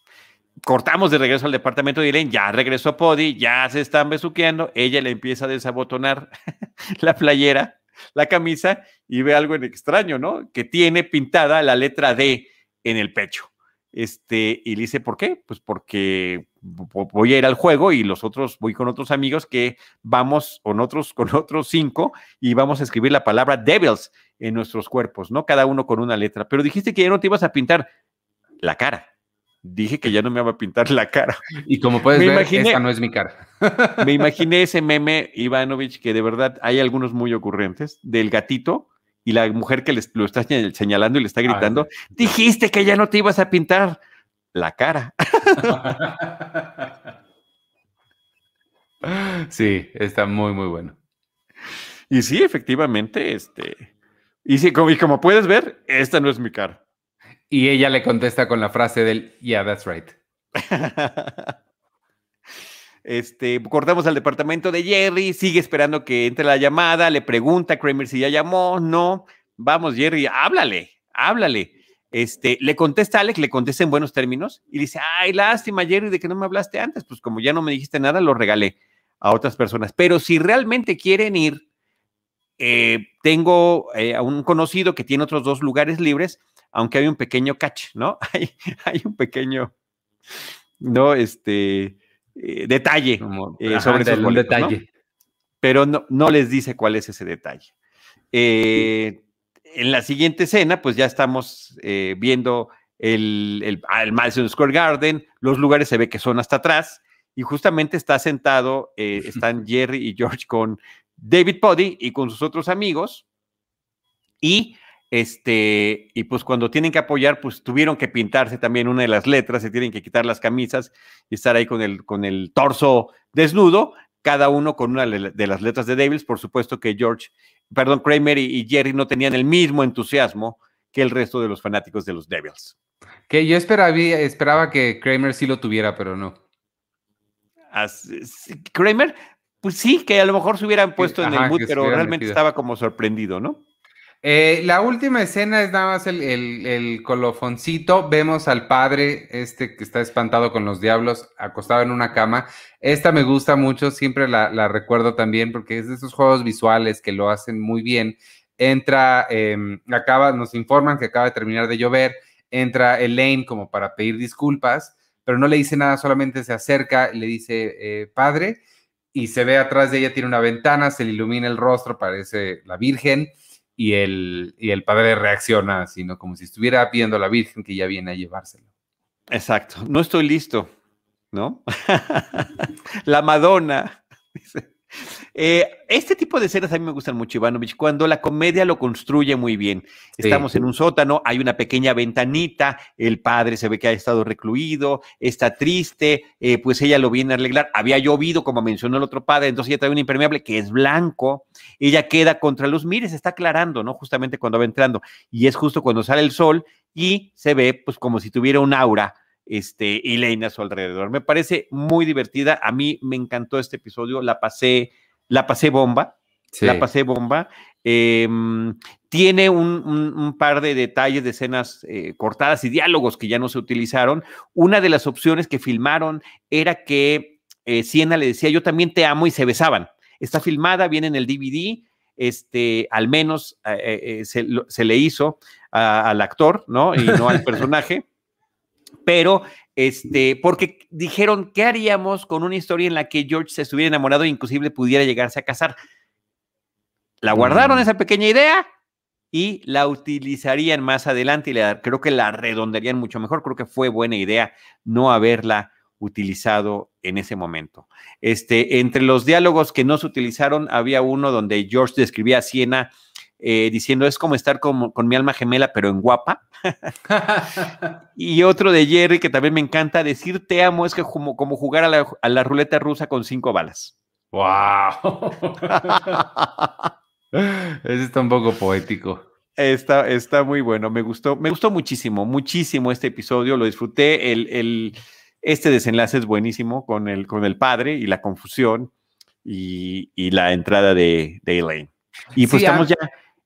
Cortamos de regreso al departamento de Irene, ya regresó Podi, ya se están besuqueando, ella le empieza a desabotonar la playera, la camisa y ve algo en extraño, ¿no? Que tiene pintada la letra D en el pecho. Este, y le dice, ¿por qué? Pues porque voy a ir al juego y los otros, voy con otros amigos que vamos con otros, con otros cinco y vamos a escribir la palabra Devils en nuestros cuerpos, ¿no? Cada uno con una letra. Pero dijiste que ya no te ibas a pintar la cara. Dije que ya no me iba a pintar la cara. Y como puedes ver, esta no es mi cara. me imaginé ese meme, Ivanovich, que de verdad hay algunos muy ocurrentes, del gatito y la mujer que les, lo está señalando y le está gritando, dijiste que ya no te ibas a pintar la cara. sí, está muy, muy bueno. Y sí, efectivamente, este. Y, sí, como, y como puedes ver, esta no es mi cara. Y ella le contesta con la frase del, yeah, that's right. Este, cortamos al departamento de Jerry, sigue esperando que entre la llamada, le pregunta a Kramer si ya llamó, no. Vamos, Jerry, háblale, háblale. Este, le contesta Alex, le contesta en buenos términos y dice, ay, lástima, Jerry, de que no me hablaste antes, pues como ya no me dijiste nada, lo regalé a otras personas. Pero si realmente quieren ir, eh, tengo eh, a un conocido que tiene otros dos lugares libres, aunque hay un pequeño catch, ¿no? Hay, hay un pequeño, no, este, eh, detalle eh, sobre ese detalle. Pero no, no, les dice cuál es ese detalle. Eh, en la siguiente escena, pues ya estamos viendo el, el, el, Madison Square Garden, los lugares se ve que son hasta atrás, y justamente está sentado, están Jerry y George con David Poddy y con sus otros amigos. Y este, y pues cuando tienen que apoyar, pues tuvieron que pintarse también una de las letras, se tienen que quitar las camisas y estar ahí con el, con el torso desnudo, cada uno con una de las letras de Devils. Por supuesto que George, perdón, Kramer y, Jerry no tenían el mismo entusiasmo que el resto de los fanáticos de los Devils. Que yo esperaba, esperaba que Kramer sí lo tuviera, pero no. Kramer, pues sí, que a lo mejor se hubieran puesto en el mood, pero realmente estaba como sorprendido, ¿no? Eh, la última escena es nada más el, colofoncito. Vemos al padre, este que está espantado con los diablos, acostado en una cama. Esta me gusta mucho, siempre la, recuerdo también porque es de esos juegos visuales que lo hacen muy bien. Entra, em, acaba, nos informan que acaba de terminar de llover. Entra Elaine como para pedir disculpas, pero no le dice nada, solamente se acerca y le dice, eh, padre, y se ve atrás de ella, tiene una ventana, se le ilumina el rostro, parece la Virgen y el, y el padre reacciona, sino como si estuviera viendo a la Virgen que ya viene a llevárselo. Exacto, no estoy listo, ¿no? la Madonna, dice. Eh, este tipo de escenas a mí me gustan mucho, Ivanovich, cuando la comedia lo construye muy bien. Estamos en un sótano, hay una pequeña ventanita, el padre se ve que ha estado recluido, está triste, eh, pues ella lo viene a arreglar. Había llovido, como mencionó el otro padre, entonces ella trae un impermeable que es blanco, ella queda contra luz, mire, se está aclarando, ¿no? Justamente cuando va entrando, y es justo cuando sale el sol y se ve pues como si tuviera un aura este, Elaine a su alrededor. Me parece muy divertida. A mí me encantó este episodio. La pasé, la pasé bomba. La pasé bomba. Em, tiene un, par de detalles de escenas eh, cortadas y diálogos que ya no se utilizaron. Una de las opciones que filmaron era que eh, Siena le decía, yo también te amo y se besaban. Está filmada, viene en el DVD, este, al menos eh, se, le hizo al actor, ¿no? Y no al personaje pero este, porque dijeron, ¿qué haríamos con una historia en la que George se estuviera enamorado e inclusive pudiera llegarse a casar? La guardaron mm. esa pequeña idea y la utilizarían más adelante y creo que la redondearían mucho mejor. Creo que fue buena idea no haberla utilizado en ese momento. Este, entre los diálogos que no se utilizaron, había uno donde George describía a Siena eh, diciendo es como estar con, mi alma gemela, pero en guapa. y otro de Jerry que también me encanta, decir te amo es que como, como jugar a la, ruleta rusa con cinco balas. ¡Wow! Ese está un poco poético. Está, está muy bueno, me gustó, me gustó muchísimo, muchísimo este episodio, lo disfruté, el, este desenlace es buenísimo con el, con el padre y la confusión y, la entrada de, de Elaine. Y pues estamos ya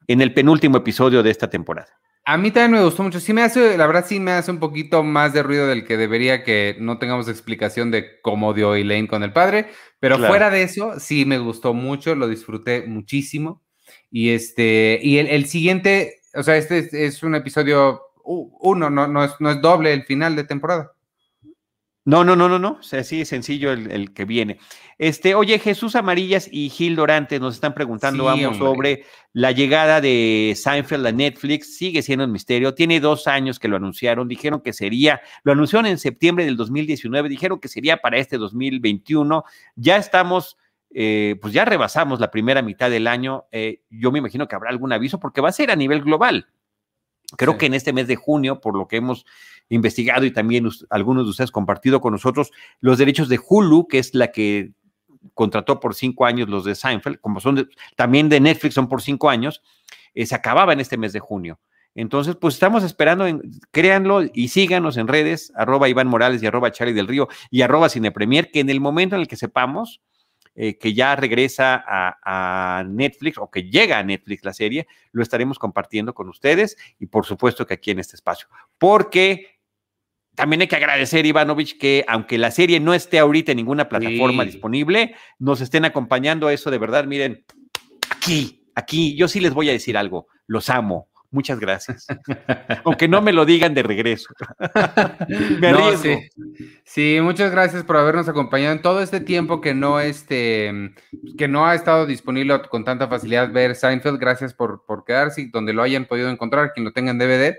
en el penúltimo episodio de esta temporada. A mí también me gustó mucho. Sí me hace, la verdad sí me hace un poquito más de ruido del que debería que no tengamos explicación de cómo dio Elaine con el padre, pero fuera de eso sí me gustó mucho, lo disfruté muchísimo. Y este, y el, siguiente, o sea, este es, un episodio uno, no, no, es, no es doble el final de temporada. No, no, no, no, no. O sea, así es sencillo el, que viene. Este, oye, Jesús Amarillas y Gil Dorantes nos están preguntando, vamos, sobre la llegada de Seinfeld a Netflix. Sigue siendo un misterio. Tiene dos años que lo anunciaron. Dijeron que sería, lo anunciaron en septiembre del 2019. Dijeron que sería para este 2021. Ya estamos, eh, pues ya rebasamos la primera mitad del año. Eh, yo me imagino que habrá algún aviso porque va a ser a nivel global. Creo que en este mes de junio, por lo que hemos investigado y también algunos de ustedes compartido con nosotros, los derechos de Hulu, que es la que contrató por cinco años los de Seinfeld, como son también de Netflix, son por cinco años, eh, se acababa en este mes de junio. Entonces, pues estamos esperando, en, créanlo y síganos en redes, arroba Iván Morales y arroba Charlie del Río y arroba Cinepremier, que en el momento en el que sepamos, eh, que ya regresa a, Netflix o que llega a Netflix la serie, lo estaremos compartiendo con ustedes y por supuesto que aquí en este espacio. Porque también hay que agradecer, Ivanovich, que aunque la serie no esté ahorita en ninguna plataforma disponible, nos estén acompañando. Eso de verdad, miren, aquí, aquí, yo sí les voy a decir algo, los amo Muchas gracias. Aunque no me lo digan de regreso. me sí. muchas gracias por habernos acompañado en todo este tiempo que no, este, que no ha estado disponible con tanta facilidad ver Seinfeld. Gracias por, por quedarse donde lo hayan podido encontrar, quien lo tenga en DVD.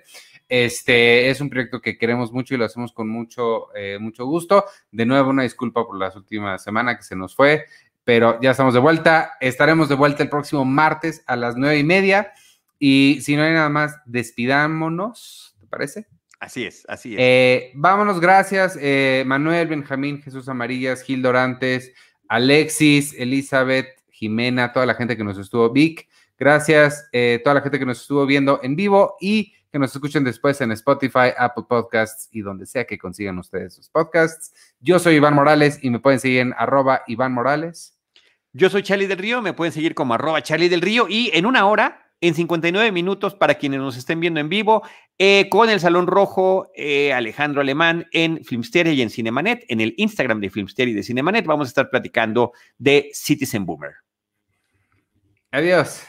Este es un proyecto que queremos mucho y lo hacemos con mucho, eh, mucho gusto. De nuevo, una disculpa por las últimas semanas que se nos fue pero ya estamos de vuelta. Estaremos de vuelta el próximo martes a las nueve y media. Y si no hay nada más, despidámonos, ¿te parece? Así es, así es. Eh, vámonos, gracias. Eh, Manuel, Benjamín, Jesús Amarillas, Gil Dorantes, Alexis, Elizabeth, Jimena, toda la gente que nos estuvo, Vic, gracias, eh, toda la gente que nos estuvo viendo en vivo y que nos escuchen después en Spotify, Apple Podcasts y donde sea que consigan ustedes sus podcasts. Yo soy Iván Morales y me pueden seguir en arroba Iván Morales. Yo soy Charlie del Río, me pueden seguir como arroba Charlie del Río y en una hora en 59 minutos para quienes nos estén viendo en vivo, eh, con el Salón Rojo, eh, Alejandro Alemán en Filmsteria y en Cinemanet, en el Instagram de Filmsteria y de Cinemanet, vamos a estar platicando de Citizen Boomer. Adiós.